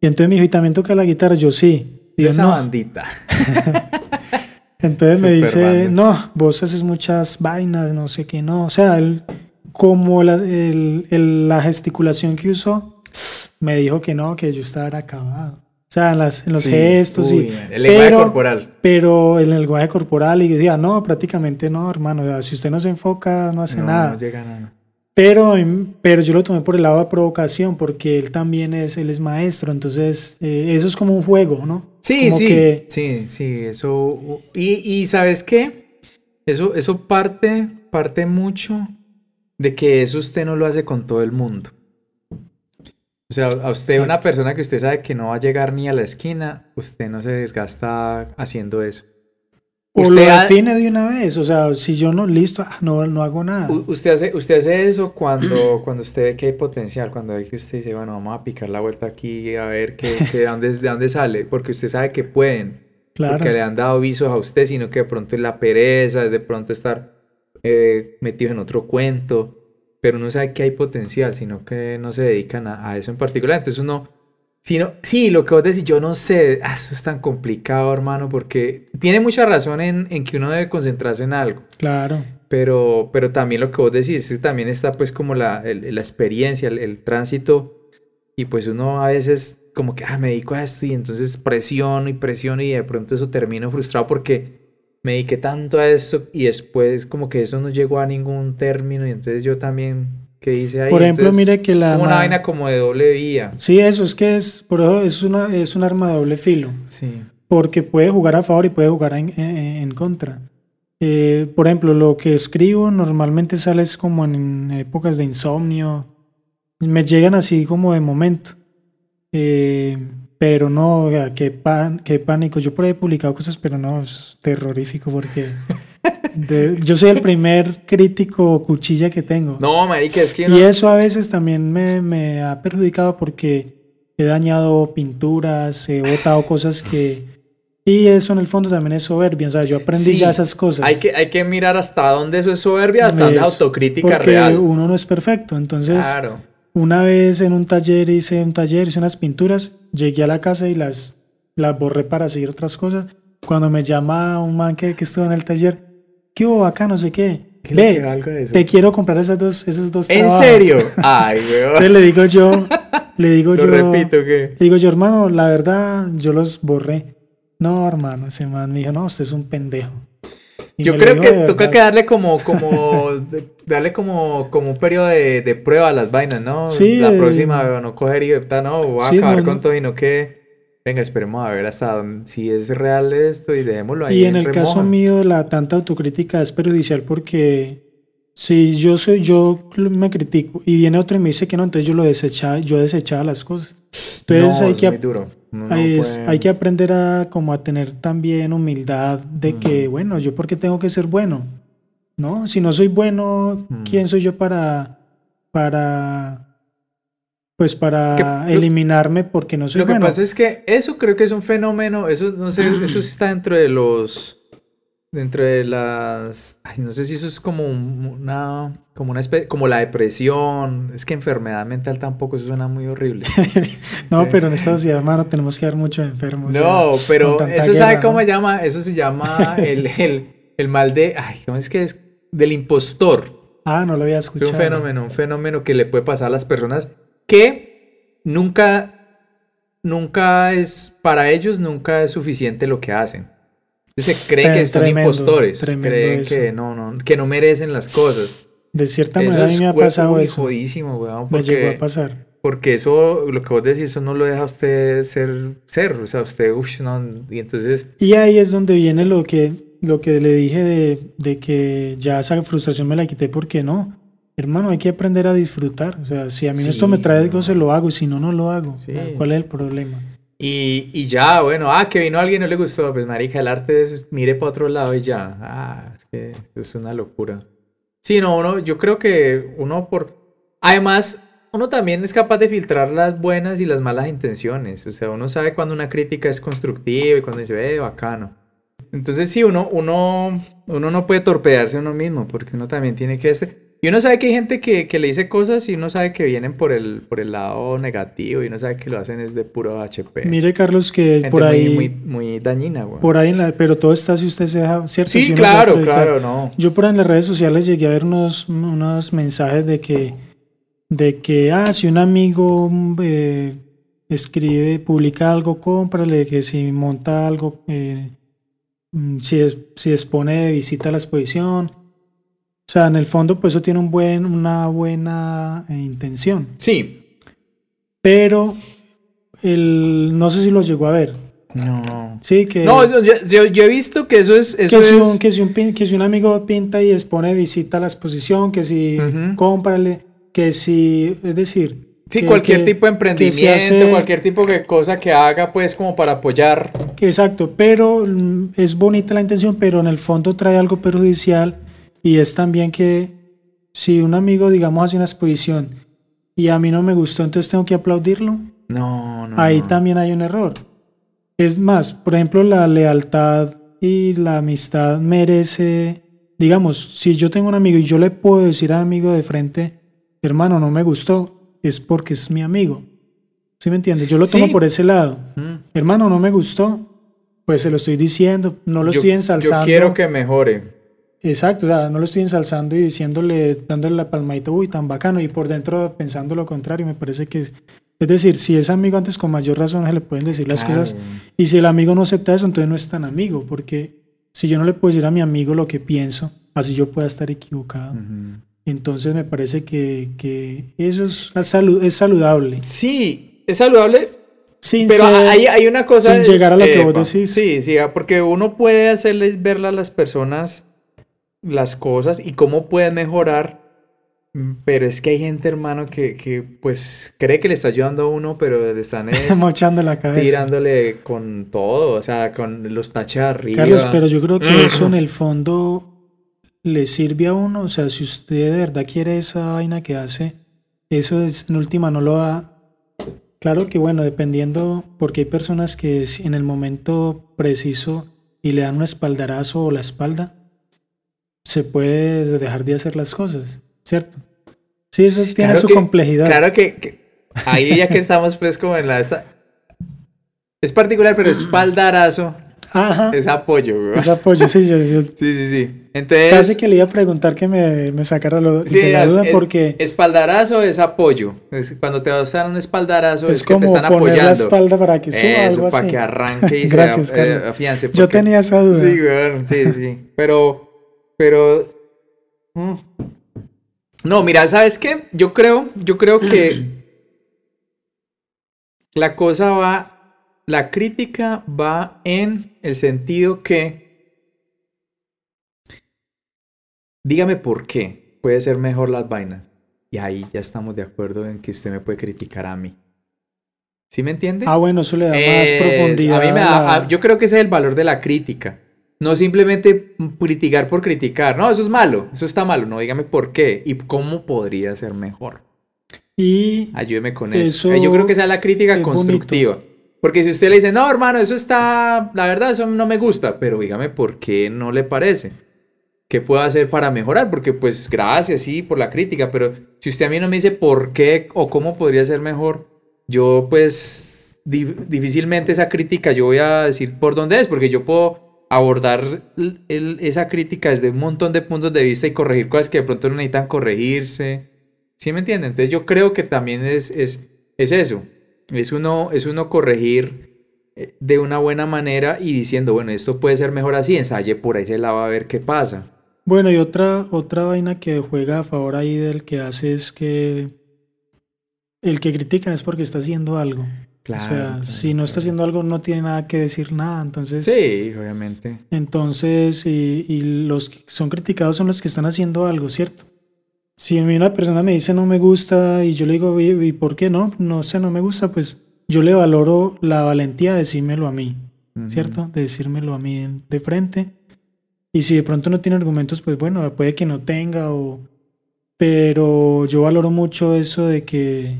Y entonces me dijo, ¿y también toca la guitarra? Yo sí. Y esa bandita. [LAUGHS] Entonces me dice, no, vos haces muchas vainas, no sé qué, no. O sea, él, como la, la gesticulación que usó, me dijo que no, que yo estaba acabado. O sea, en, las, en los gestos y... El lenguaje corporal. Pero el lenguaje corporal y decía, no, prácticamente no, hermano. si usted no se enfoca, no hace nada. No llega nada. Pero, pero yo lo tomé por el lado de provocación, porque él también es, él es maestro, entonces eh, eso es como un juego, ¿no? Sí, sí, sí, sí, eso. Y, y, ¿sabes qué? Eso, eso parte, parte mucho de que eso usted no lo hace con todo el mundo. O sea, a usted, una persona que usted sabe que no va a llegar ni a la esquina, usted no se desgasta haciendo eso. O lo define de una vez, o sea, si yo no, listo, ah, no, no hago nada. Usted hace, usted hace eso cuando, [CLEARS THROAT] cuando usted ve que hay potencial, cuando ve que usted dice, bueno, vamos a picar la vuelta aquí a ver qué, de, dónde, de dónde sale, porque usted sabe que pueden, claro. porque le han dado visos a usted, sino que de pronto es la pereza, es de pronto estar eh, metido en otro cuento, pero uno sabe que hay potencial, sino que no se dedican a, a eso en particular, entonces uno Sino, sí, lo que vos decís, yo no sé, ah, eso es tan complicado, hermano, porque tiene mucha razón en, en, que uno debe concentrarse en algo. Claro. Pero, pero también lo que vos decís, también está pues como la, la experiencia, el, tránsito, y pues uno a veces como que, ah, me dedico a esto y entonces presiono y presiono y de pronto eso termino frustrado porque me dediqué tanto a esto y después como que eso no llegó a ningún término y entonces yo también por ejemplo, mire que la... una vaina como de doble vía. Sí, eso es que es, por eso es, una, es un arma de doble filo. Sí. Porque puede jugar a favor y puede jugar en, en, contra. Eh, por ejemplo, lo que escribo normalmente sale como en épocas de insomnio. Me llegan así como de momento. Eh, pero no, qué, pan, qué pánico. Yo por ahí he publicado cosas, pero no, es terrorífico porque [LAUGHS] yo soy el primer crítico cuchilla que tengo. No, marica, es que Y eso a veces también me, me, ha perjudicado porque he dañado pinturas, he botado cosas que... Y eso en el fondo también es soberbia, o sea, yo aprendí ya esas cosas. Hay que, hay que mirar hasta dónde eso es soberbia, hasta dónde es autocrítica porque real. uno no es perfecto, entonces... Claro. Una vez en un taller hice un taller, hice unas pinturas, llegué a la casa y las, las borré para seguir otras cosas. Cuando me llama un man que, que estuvo en el taller, ¿qué hubo acá? No sé qué. Ve, te quiero comprar esas dos, esos dos ¿En serio? [LAUGHS] Ay, weón. Entonces le digo yo, le digo Lo yo. repito, ¿qué? Le digo yo, hermano, la verdad, yo los borré. No, hermano, ese man me dijo, no, usted es un pendejo. yo creo que toca que darle como, como, darle como, como un periodo de, de prueba a las vainas, ¿no? Sí. La próxima, no coger y, no, voy a acabar con todo y no que venga, esperemos a ver hasta dónde, si es real esto y dejémoslo ahí. Y en, el caso mío, la tanta autocrítica es perjudicial porque si yo soy, yo me critico y viene otro y me dice que no, entonces yo lo desechaba, yo desechaba las cosas. Entonces hay, que, duro. hay, que aprender a como a tener también humildad de que, bueno, yo porque tengo que ser bueno, ¿no? Si no soy bueno, ¿quién soy yo para, para pues para eliminarme porque no soy Lo que pasa es que eso creo que es un fenómeno, eso no sé, [CLEARS THROAT] eso sí está dentro de los dentro de las ay, no sé si eso es como una como una especie, como la depresión, es que enfermedad mental tampoco eso suena muy horrible. [LAUGHS] no, pero en esta sociedad, hermano, tenemos que dar muchos enfermos. No, pero eso sabe cómo se llama, eso se llama el, el, el mal de ay, ¿cómo es que es? del impostor. Ah, no lo había escuchado. Es un fenómeno, un fenómeno que le puede pasar a las personas que nunca, nunca es, para ellos nunca es suficiente lo que hacen. Se creen que son impostores, creen que no, no, que no merecen las cosas. De cierta manera a mí me ha pasado eso. Jodísimo, weón, me llegó a pasar. Porque eso, lo que vos decís, eso no lo deja a usted ser, ser, o sea, usted, uff, no, y entonces... Y ahí es donde viene lo que, lo que le dije de, de que ya esa frustración me la quité porque no hermano, hay que aprender a disfrutar. O sea, si a mí esto me trae se lo hago y si no, no lo hago. ¿Cuál es el problema? Y, y, ya, bueno, ah, que vino alguien no le gustó. Pues, marica, el arte es mire para otro lado y ya. Ah, es que es una locura. Sí, no, uno, yo creo que uno por. Además, uno también es capaz de filtrar las buenas y las malas intenciones. O sea, uno sabe cuando una crítica es constructiva y cuando dice, eh, bacano. Entonces, sí, uno, uno, uno no puede torpedearse a uno mismo porque uno también tiene que. Este, y uno sabe que hay gente que, que, le dice cosas y uno sabe que vienen por el, por el lado negativo y uno sabe que lo hacen es de puro HP. Mire, Carlos, que por ahí. Muy, muy, dañina, güey. Por ahí, pero todo está si usted se deja, ¿cierto? Sí, claro, claro, no. Yo por ahí en las redes sociales llegué a ver unos, unos mensajes de que, de que, ah, si un amigo eh, escribe, publica algo, cómprale, que si monta algo, eh, mm, si, es, si expone de visita a la exposición o sea, en el fondo, pues eso tiene un buen, una buena eh, intención. Sí. Pero el, no sé si lo llegó a ver. No. Sí, que. No, yo, he visto que eso es. Eso que, si un, que, si un, que, si un, amigo pinta y expone visita a la exposición, que si cómprale, que si. Es decir, Sí, que- cualquier tipo de emprendimiento, hace- cualquier tipo de cosa que haga, pues como para apoyar. Exacto, pero mm, es bonita la intención, pero en el fondo trae algo perjudicial y es también que si un amigo, digamos, hace una exposición y a mí no me gustó, entonces tengo que aplaudirlo, No, no. ahí no. también hay un error. Es más, por ejemplo, la lealtad y la amistad merece, digamos, si yo tengo un amigo y yo le puedo decir al amigo de frente, hermano, no me gustó, es porque es mi amigo. ¿Sí me entiendes? Yo lo tomo Sí. por ese lado. Mm. Hermano, no me gustó, pues se lo estoy diciendo, no lo Yo- estoy ensalzando. Yo quiero que mejore. Exacto, o sea, no lo estoy ensalzando y diciéndole, dándole la palmadita, uy, tan bacano, y por dentro pensando lo contrario, me parece que... Es decir, si es amigo antes con mayor razón se le pueden decir las cosas, y si el amigo no acepta eso, entonces no es tan amigo, porque si yo no le puedo decir a mi amigo lo que pienso, así yo pueda estar equivocado. Entonces me parece que, que eso es, es saludable. Sí, es saludable, Sin pero ser- hay, hay una cosa. sin llegar a lo que vos decís. Sí, sí, porque uno puede hacerles ver a las personas las cosas y cómo pueden mejorar. Pero es que hay gente, hermano, que, que pues cree que le está ayudando a uno, pero le están [LAUGHS] es, mochando la cabeza. tirándole con todo, o sea, con los taches arriba. Carlos, pero yo creo que eso en el fondo le sirve a uno. O sea, si usted de verdad quiere esa vaina que hace, eso es, en última no lo da. Claro que bueno, dependiendo, porque hay personas que en el momento preciso y le dan un espaldarazo o la espalda, se puede dejar de hacer las cosas, ¿cierto? Sí, eso tiene Claro su que- complejidad. Claro que, que ahí ya que estamos pues como en la... esa- es particular, pero espaldarazo Ajá, es apoyo, güey. ese apoyo, sí, yo, yo [LAUGHS] Sí, sí, sí. Entonces... casi que le iba a preguntar que me, me sacara lo, sí, de la es- duda es- porque... espaldarazo es apoyo. Es cuando te vas a dar un espaldarazo es, Es que te como están poner apoyando. la espalda para que suba Eso, algo para así. que arranque y [LAUGHS] Gracias, se eh, afiance. Yo porque- tenía esa duda. Sí, güey, sí, sí. Pero, pero... mm. No, mira, ¿sabes qué? Yo creo, yo creo que [CLEARS THROAT] la cosa va, la crítica va en el sentido que, dígame por qué puede ser mejor las vainas. Y ahí ya estamos de acuerdo en que usted me puede criticar a mí. ¿Sí me entiende? Ah, bueno, eso le da más Es- profundidad. A mí me da, a- yo creo que ese es el valor de la crítica. No simplemente criticar por criticar. No, eso es malo. Eso está malo. No, dígame por qué y cómo podría ser mejor. Y Ayúdeme con eso. Eso Eh, yo creo que esa es la crítica es constructiva. Porque si usted le dice, no, hermano, eso está, la verdad, eso no me gusta, pero dígame por qué no le parece. ¿Qué puedo hacer para mejorar? Porque pues gracias, sí, por la crítica, pero si usted a mí no me dice por qué o cómo podría ser mejor, yo pues di- difícilmente esa crítica yo voy a decir por dónde es, porque yo puedo abordar esa crítica desde un montón de puntos de vista y corregir cosas que de pronto no necesitan corregirse. ¿Sí me entienden? Entonces yo creo que también es, es, es eso. Es uno, es uno corregir eh, de una buena manera y diciendo, bueno, esto puede ser mejor así, ensaye por ese lado a ver qué pasa. bueno, y otra, otra vaina que juega a favor ahí del que hace es que el que critican es porque está haciendo algo. O sea, Claro, si no está haciendo algo, no tiene nada que decir nada. Entonces, Sí, obviamente. entonces y, y los que son criticados son los que están haciendo algo, ¿cierto? Si a mí una persona me dice no me gusta y yo le digo, "Oye, ¿y por qué no? No sé, no me gusta, pues yo le valoro la valentía de decírmelo a mí, ¿cierto? De decírmelo a mí de frente. Y si de pronto no tiene argumentos, pues bueno, puede que no tenga o... Pero yo valoro mucho eso de que,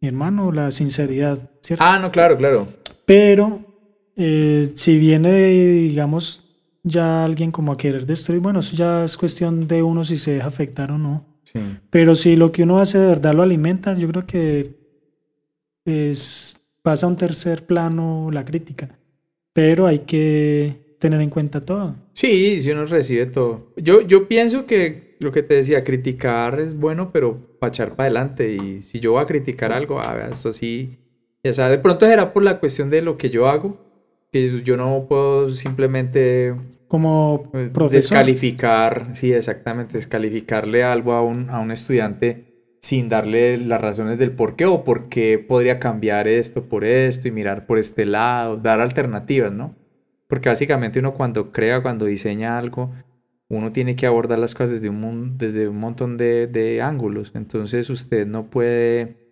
mi hermano, la sinceridad, ¿cierto? Ah, no, claro, claro. Pero eh, si viene, digamos, ya alguien como a querer destruir, bueno, eso ya es cuestión de uno si se deja afectar o no. Sí. Pero si lo que uno hace de verdad lo alimenta, yo creo que es, pasa a un tercer plano la crítica. Pero hay que tener en cuenta todo. Sí, si uno recibe todo. Yo, yo pienso que lo que te decía, criticar es bueno, pero para echar para adelante. Y si yo voy a criticar algo, ah, vea, esto sí. Ya sea, de pronto será por la cuestión de lo que yo hago, que yo no puedo simplemente Como eh, profesor. descalificar, sí, exactamente, descalificarle algo a un, a un estudiante sin darle las razones del por qué o por qué podría cambiar esto por esto y mirar por este lado, dar alternativas, ¿no? Porque básicamente uno cuando crea, cuando diseña algo, uno tiene que abordar las cosas desde un, desde un montón de, de ángulos. Entonces usted no puede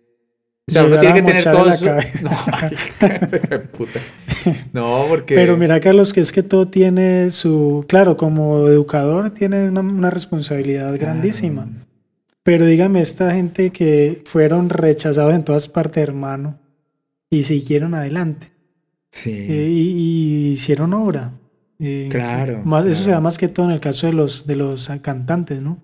O sea, uno tiene que tener todo su... [LAUGHS] No, marica, [LAUGHS] puta. No, porque... Pero mira, Carlos, que es que todo tiene su. Claro, como educador tiene una, una responsabilidad grandísima. Pero dígame, esta gente que fueron rechazados en todas partes, hermano, y siguieron adelante. Sí. eh, y, y hicieron obra. Eh, Claro, Más, Eso se claro. da más que todo en el caso de los, de los cantantes, ¿no?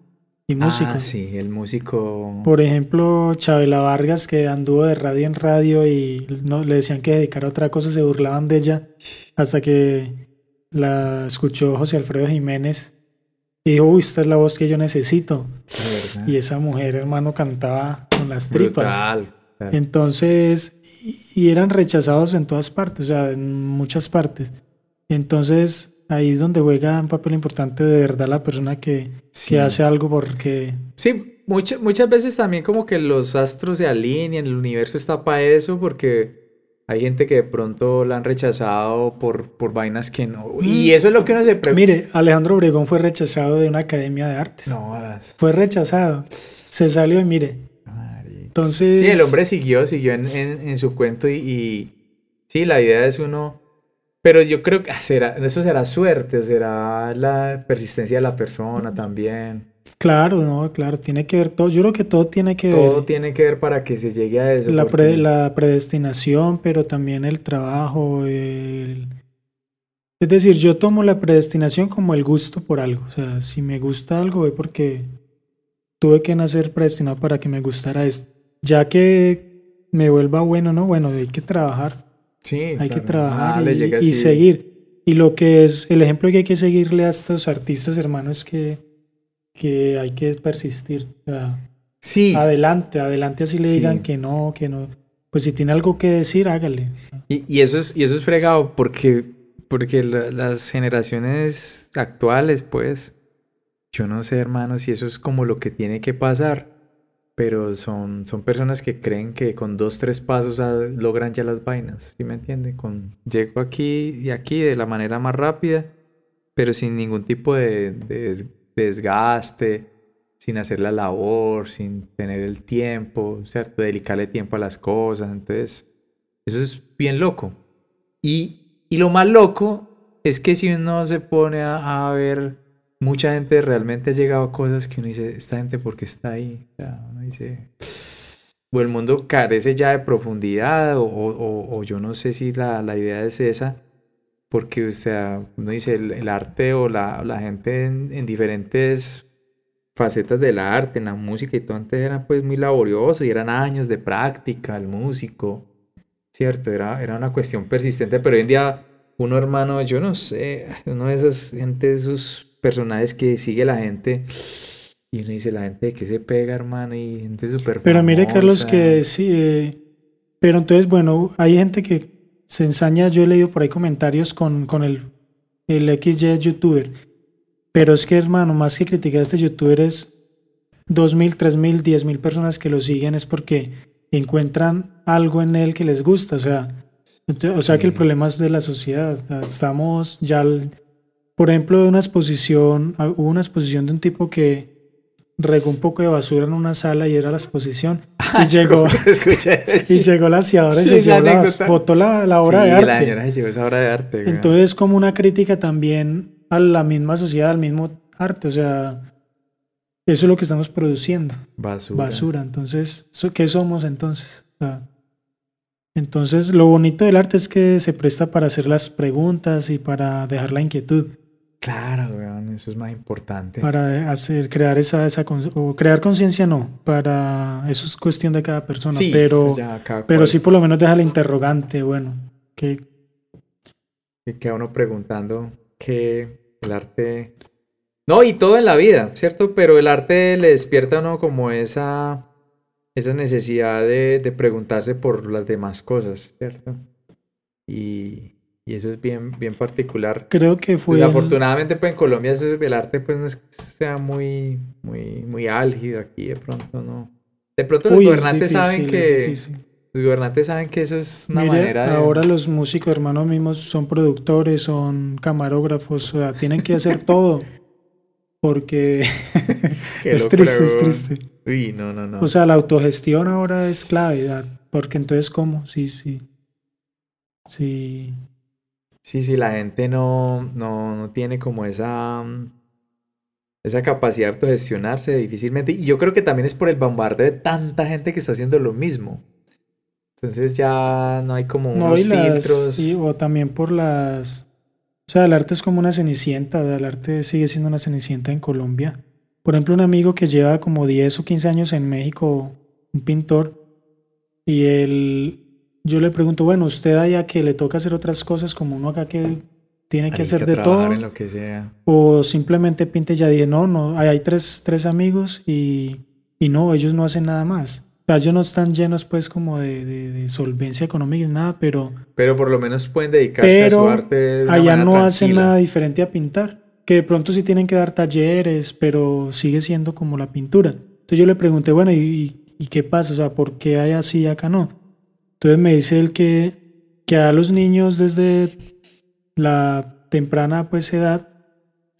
Y músicos. Ah, sí, el músico... Por ejemplo, Chabela Vargas, que anduvo de radio en radio y no, le decían que dedicara a otra cosa, se burlaban de ella, hasta que la escuchó José Alfredo Jiménez y dijo, uy, esta es la voz que yo necesito. la. Y esa mujer, hermano, cantaba con las tripas. Brutal. Entonces, y eran rechazados en todas partes, o sea, en muchas partes. Entonces, ahí es donde juega un papel importante de verdad la persona que, Sí. que hace algo porque... Sí, mucha- muchas veces también como que los astros se alinean, el universo está para eso, porque hay gente que de pronto la han rechazado por, por vainas que no. Y eso es lo que uno se pregunta. Mire, Alejandro Obregón fue rechazado de una academia de artes. No. Fue rechazado. Se salió y mire. Marica. Entonces... Sí, el hombre siguió, siguió en, en- en su cuento y, y sí, la idea es uno... Pero yo creo que ah, será, eso será suerte, será la persistencia de la persona también. Claro, no, claro, tiene que ver todo. Yo creo que todo tiene que Todo ver. tiene que ver para que se llegue a eso. La, porque- pre- la predestinación, pero también el trabajo. el- Es decir, yo tomo la predestinación como el gusto por algo. O sea, si me gusta algo es porque tuve que nacer predestinado para que me gustara esto. Ya que me vuelva bueno, ¿no? Bueno, hay que trabajar. Sí, Hay que trabajar Ah, y, seguir. Y lo que es el ejemplo que hay que seguirle a estos artistas, hermanos, es que, que hay que persistir. O sea, Sí, adelante, adelante, así le Sí. digan que no, que no. Pues si tiene algo que decir, hágale. y, y eso es, y eso es fregado porque, porque la- las generaciones actuales, pues, yo no sé, hermano, si eso es como lo que tiene que pasar, pero son, son personas que creen que con dos, tres pasos ah, logran ya las vainas, ¿sí me entiende? Con, llego aquí y aquí de la manera más rápida, pero sin ningún tipo de, de des- desgaste, sin hacer la labor, sin tener el tiempo, ¿cierto? Dedicarle tiempo a las cosas. Entonces, eso es bien loco. Y, y lo más loco es que si uno se pone a, a ver, mucha gente realmente ha llegado a cosas que uno dice, esta gente, ¿por qué está ahí? O sea, dice, o el mundo carece ya de profundidad, o, o- o yo no sé si la, la idea es esa, porque, o sea, uno dice, el, el arte o la, la gente en, en diferentes facetas del arte, en la música y todo antes era pues muy laborioso y eran años de práctica, el músico, ¿cierto? Era, era una cuestión persistente, pero hoy en día uno hermano, yo no sé, uno de esos gente, esos personajes que sigue la gente y uno dice, la gente de qué se pega, hermano, y gente súper Pero mire, Carlos, famosa. que sí. eh, pero entonces, bueno, hay gente que se ensaña. Yo he leído por ahí comentarios con, con el, el XY youtuber. Pero es que, hermano, más que criticar a este youtuber es 2.000, 3.000, 10.000 personas que lo siguen es porque encuentran algo en él que les gusta. O sea, o sea que el problema es de la sociedad. Estamos ya, al- por ejemplo, una exposición, ah, hubo una exposición de un tipo que regó un poco de basura en una sala y era la exposición. [LAUGHS] Y llegó, Escuché, [LAUGHS] y sí. llegó la aseadora y Sí, se botó la, la obra Sí, de la arte. señora se llevó esa obra de arte. Entonces es como una crítica también a la misma sociedad, al mismo arte. O sea, eso es lo que estamos produciendo, basura. basura. Entonces, ¿so- ¿qué somos entonces? O sea, entonces, lo bonito del arte es que se presta para hacer las preguntas y para dejar la inquietud, Claro, weón, eso es más importante. para hacer, crear esa, esa o crear conciencia no, para eso es cuestión de cada persona, sí, pero, cada pero sí por lo menos deja la interrogante, bueno, que Y queda uno preguntando que el arte... No, y todo en la vida, ¿cierto? Pero el arte le despierta a uno como esa, esa necesidad de, de preguntarse por las demás cosas, ¿cierto? Y, y eso es bien, bien particular. creo que fue... en- Desafortunadamente, pues en Colombia eso- el arte pues no es que sea muy, muy, muy álgido aquí, de pronto no. De pronto los Uy, gobernantes saben difícil, que... Los gobernantes saben que eso es una Mire, manera de... ahora los músicos hermanos mismos son productores, son camarógrafos, o sea, tienen que hacer todo. Porque [LAUGHS] es triste, es triste. Uy, no, no, no. O sea, la autogestión ahora es clave. porque entonces, ¿cómo? Sí, sí. Sí. Sí, sí, la gente no, no, no tiene como esa, esa capacidad de autogestionarse difícilmente. Y yo creo que también es por el bombardeo de tanta gente que está haciendo lo mismo. Entonces ya no hay como unos filtros. o también por las. O sea, el arte es como una cenicienta. El arte sigue siendo una cenicienta en Colombia. Por ejemplo, un amigo que lleva como 10 o 15 años en México, un pintor, y él. Yo le pregunto, bueno, usted allá que le toca hacer otras cosas como uno acá que tiene que hacer de todo. En lo que sea. O simplemente pinte ya dije, no, no, hay tres, tres amigos y, y no, ellos no hacen nada más ellos no están llenos pues como de, solvencia económica ni nada, pero... Pero por lo menos pueden dedicarse a su arte. allá no hacen nada diferente a pintar. Que de pronto sí tienen que dar talleres, pero sigue siendo como la pintura. Entonces yo le pregunté, bueno, ¿y, y qué pasa? O sea, ¿por qué hay así y acá no? Entonces me dice él que, que a los niños desde la temprana pues edad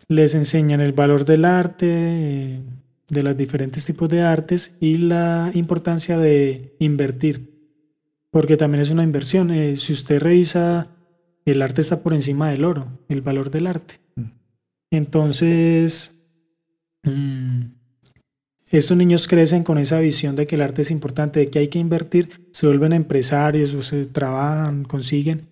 les enseñan el valor del arte, eh, de los diferentes tipos de artes y la importancia de invertir, porque también es una inversión. Eh, si usted revisa, el arte está por encima del oro, el valor del arte. Mm. Entonces, mm, estos niños crecen con esa visión de que el arte es importante, de que hay que invertir, se vuelven empresarios o se trabajan, consiguen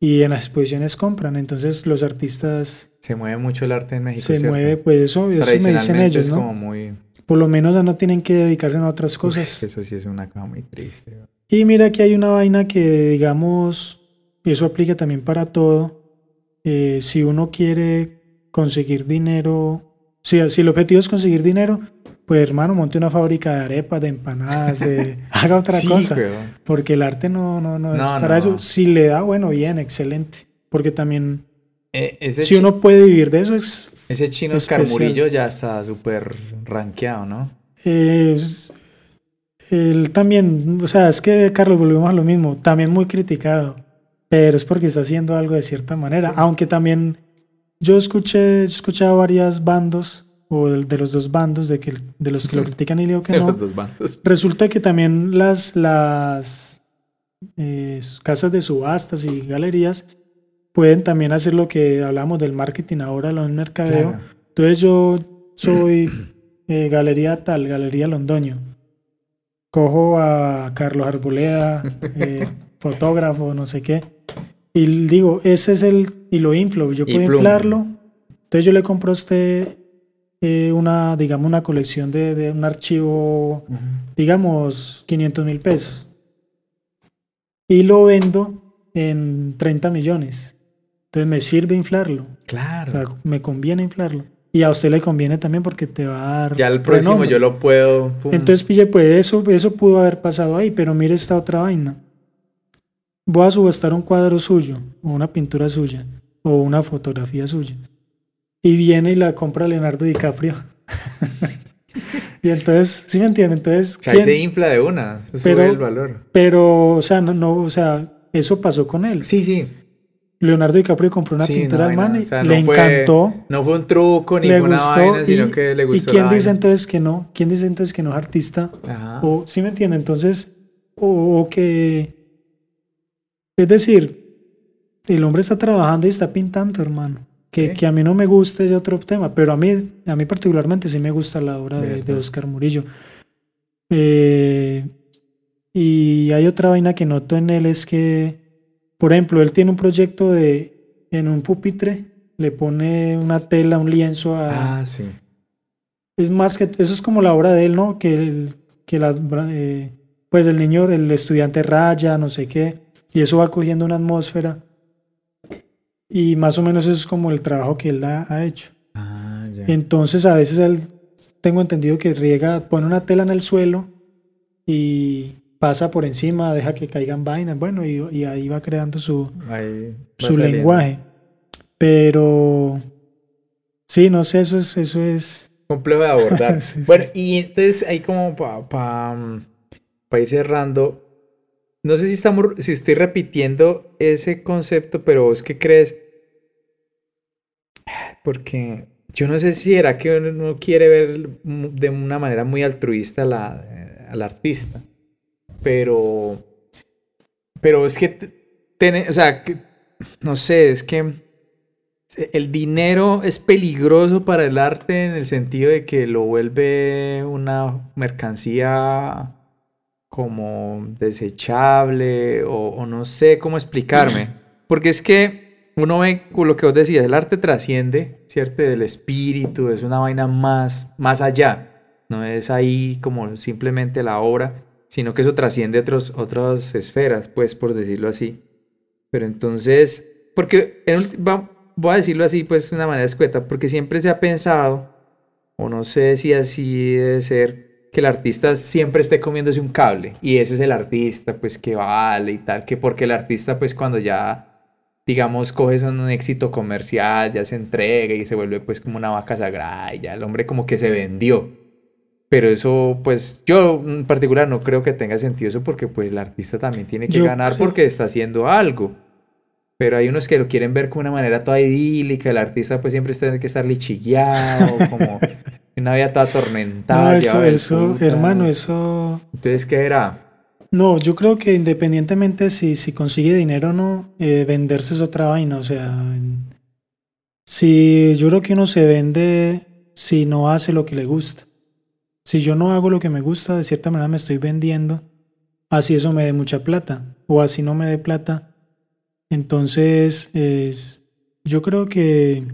y en las exposiciones compran. Entonces los artistas... Se mueve mucho el arte en México. Se mueve, pues eso, eso me dicen ellos, ¿no? Como muy... Por lo menos ya no tienen que dedicarse a otras cosas. eso sí es una cosa muy triste. Y mira que hay una vaina que, digamos, eso aplica también para todo. Eh, si uno quiere conseguir dinero, si, si el objetivo es conseguir dinero, pues hermano, monte una fábrica de arepas, de empanadas, de [LAUGHS] haga otra cosa. Porque el arte no, no, no es para eso. Si le da, bueno, bien, excelente. Porque también, eh, si uno puede vivir de eso, es. Ese chino Oscar Murillo ya está súper rankeado, ¿no? Es, él también, o sea, es que Carlos, volvemos a lo mismo, también muy criticado, pero es porque está haciendo algo de cierta manera. Aunque también yo escuché, he escuchado varias bandos o de los dos bandos, de, que, de los que lo [LAUGHS] critican y digo que no, resulta que también las, las eh, casas de subastas y galerías pueden también hacer lo que hablamos del marketing ahora, lo del mercadeo. Entonces yo soy eh, galería tal, galería Londoño. Cojo a Carlos Arboleda, eh, [LAUGHS] fotógrafo, no sé qué. Y digo, ese es el, y lo inflo, yo puedo inflarlo. Entonces yo le compro a usted eh, una, digamos, una colección de, un archivo, digamos, 500 mil pesos. Y lo vendo en 30 millones. Entonces me sirve inflarlo. Claro. me conviene inflarlo. Y a usted le conviene también porque te va a dar. Ya el próximo yo lo puedo. Entonces, pille, pues eso, eso pudo haber pasado ahí, pero mire esta otra vaina. Voy a subestar un cuadro suyo, o una pintura suya, o una fotografía suya y viene y la compra Leonardo DiCaprio. [LAUGHS] y entonces, ¿sí me entienden? Entonces, o sea, se infla de una, pero, el valor. Pero, o sea, no, no, o sea, eso pasó con él. Sí, sí. Leonardo DiCaprio compró una pintura de man y le encantó. No fue un truco ni una vaina, sino que le gustó. ¿Y quién dice entonces que no? ¿Quién dice entonces que no es artista? Ajá. O, ¿sí me entiende? Entonces, o, o que. Es decir, el hombre está trabajando y está pintando, hermano. Que, a mí no me gusta es otro tema, pero a mí, a mí particularmente sí me gusta la obra de, Oscar Murillo. Eh, y hay otra vaina que noto en él es que, por ejemplo, él tiene un proyecto de, en un pupitre, le pone una tela, un lienzo a... Ah, sí. Es más que, eso es como la obra de él, ¿no? Que, el, que las, eh, pues el niño, el estudiante raya, no sé qué, y eso va cogiendo una atmósfera. Y más o menos eso es como el trabajo que él ha, hecho. Ah, Entonces a veces él, tengo entendido que riega, pone una tela en el suelo y pasa por encima, deja que caigan vainas, bueno, y, ahí va creando su, su lenguaje. Pero sí, no sé, eso es... Eso es... Complejo de abordar. [LAUGHS] bueno, y entonces ahí como para pa, ir cerrando, no sé si, estamos, si estoy repitiendo ese concepto, pero es que crees porque yo no sé si era que uno quiere ver de una manera muy altruista la, al artista, pero Pero es que, o sea, no sé, es que el dinero es peligroso para el arte en el sentido de que lo vuelve una mercancía como desechable o, no sé cómo explicarme. Porque es que uno ve lo que vos decías, el arte trasciende, ¿cierto? El espíritu, es una vaina más, más allá. No es ahí como simplemente la obra, sino que eso trasciende otros, otras esferas, pues por decirlo así. Pero entonces, porque voy a decirlo así, pues de una manera escueta, porque siempre se ha pensado, o no sé si así debe ser, que el artista siempre esté comiéndose un cable y ese es el artista pues que vale y tal, que porque el artista pues cuando ya digamos coge un éxito comercial, ya se entrega y se vuelve pues como una vaca sagrada y ya el hombre como que se vendió. Pero eso pues yo en particular no creo que tenga sentido eso porque pues el artista también tiene que ganar porque está haciendo algo. Pero hay unos que lo quieren ver como una manera toda idílica, el artista pues siempre tiene que estar lichillado, [LAUGHS] como una vida toda atormentada. No, eso, eso, hermano, eso... Entonces, ¿qué era? No, yo creo que independientemente si, si consigue dinero o no, eh, venderse es otra vaina. O sea, si yo creo que uno se vende si no hace lo que le gusta. Si yo no hago lo que me gusta, de cierta manera me estoy vendiendo. Así eso me dé mucha plata. O así no me dé plata entonces, es, yo creo que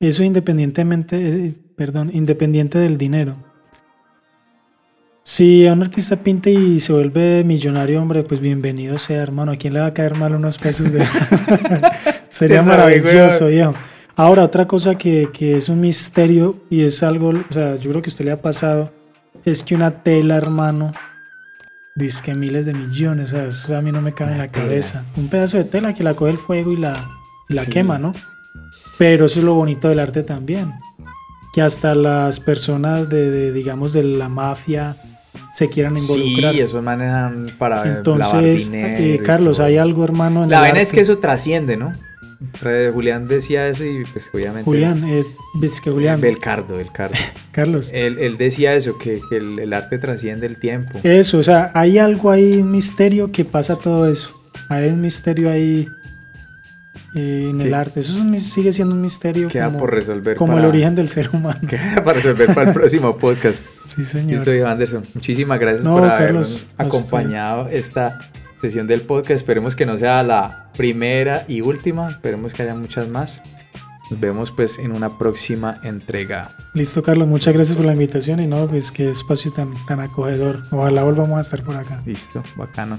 eso independientemente, perdón, independiente del dinero. Si a un artista pinta y se vuelve millonario, hombre, pues bienvenido sea, hermano. ¿A quién le va a caer mal unos pesos de... [LAUGHS] [LAUGHS] Sería maravilloso, viejo. Ahora, otra cosa que, que, es un misterio y es algo, o sea, yo creo que a usted le ha pasado, es que una tela, hermano, Dice que miles de millones, o eso a mí no me cabe en la cabeza. Un pedazo de tela que la coge el fuego y la, la quema, ¿no? Pero eso es lo bonito del arte también. Que hasta las personas de, digamos, de la mafia se quieran involucrar. Sí, eso manejan para Entonces, lavar dinero eh, Carlos, hay algo, hermano. En la vaina es que eso trasciende, ¿no? Julián decía eso y pues obviamente... Julián, eh, es que Julián... Belcardo, Belcardo. [LAUGHS] Carlos. Él, él, decía eso, que, el, arte trasciende el tiempo. Eso, o sea, hay algo ahí, un misterio que pasa todo eso. Hay un misterio ahí eh, en el arte. Eso sigue siendo un misterio. Queda por resolver. Como el origen del ser humano. [LAUGHS] Queda para resolver para el próximo podcast. Sí, señor. Listo, Anderson. Muchísimas gracias por habernos acompañado esta sesión del podcast. Esperemos que no sea la primera y última. Esperemos que haya muchas más. Nos vemos pues en una próxima entrega. Listo, Carlos. Muchas gracias por la invitación y no, pues qué espacio tan, tan acogedor. Ojalá volvamos a estar por acá. Listo, bacano.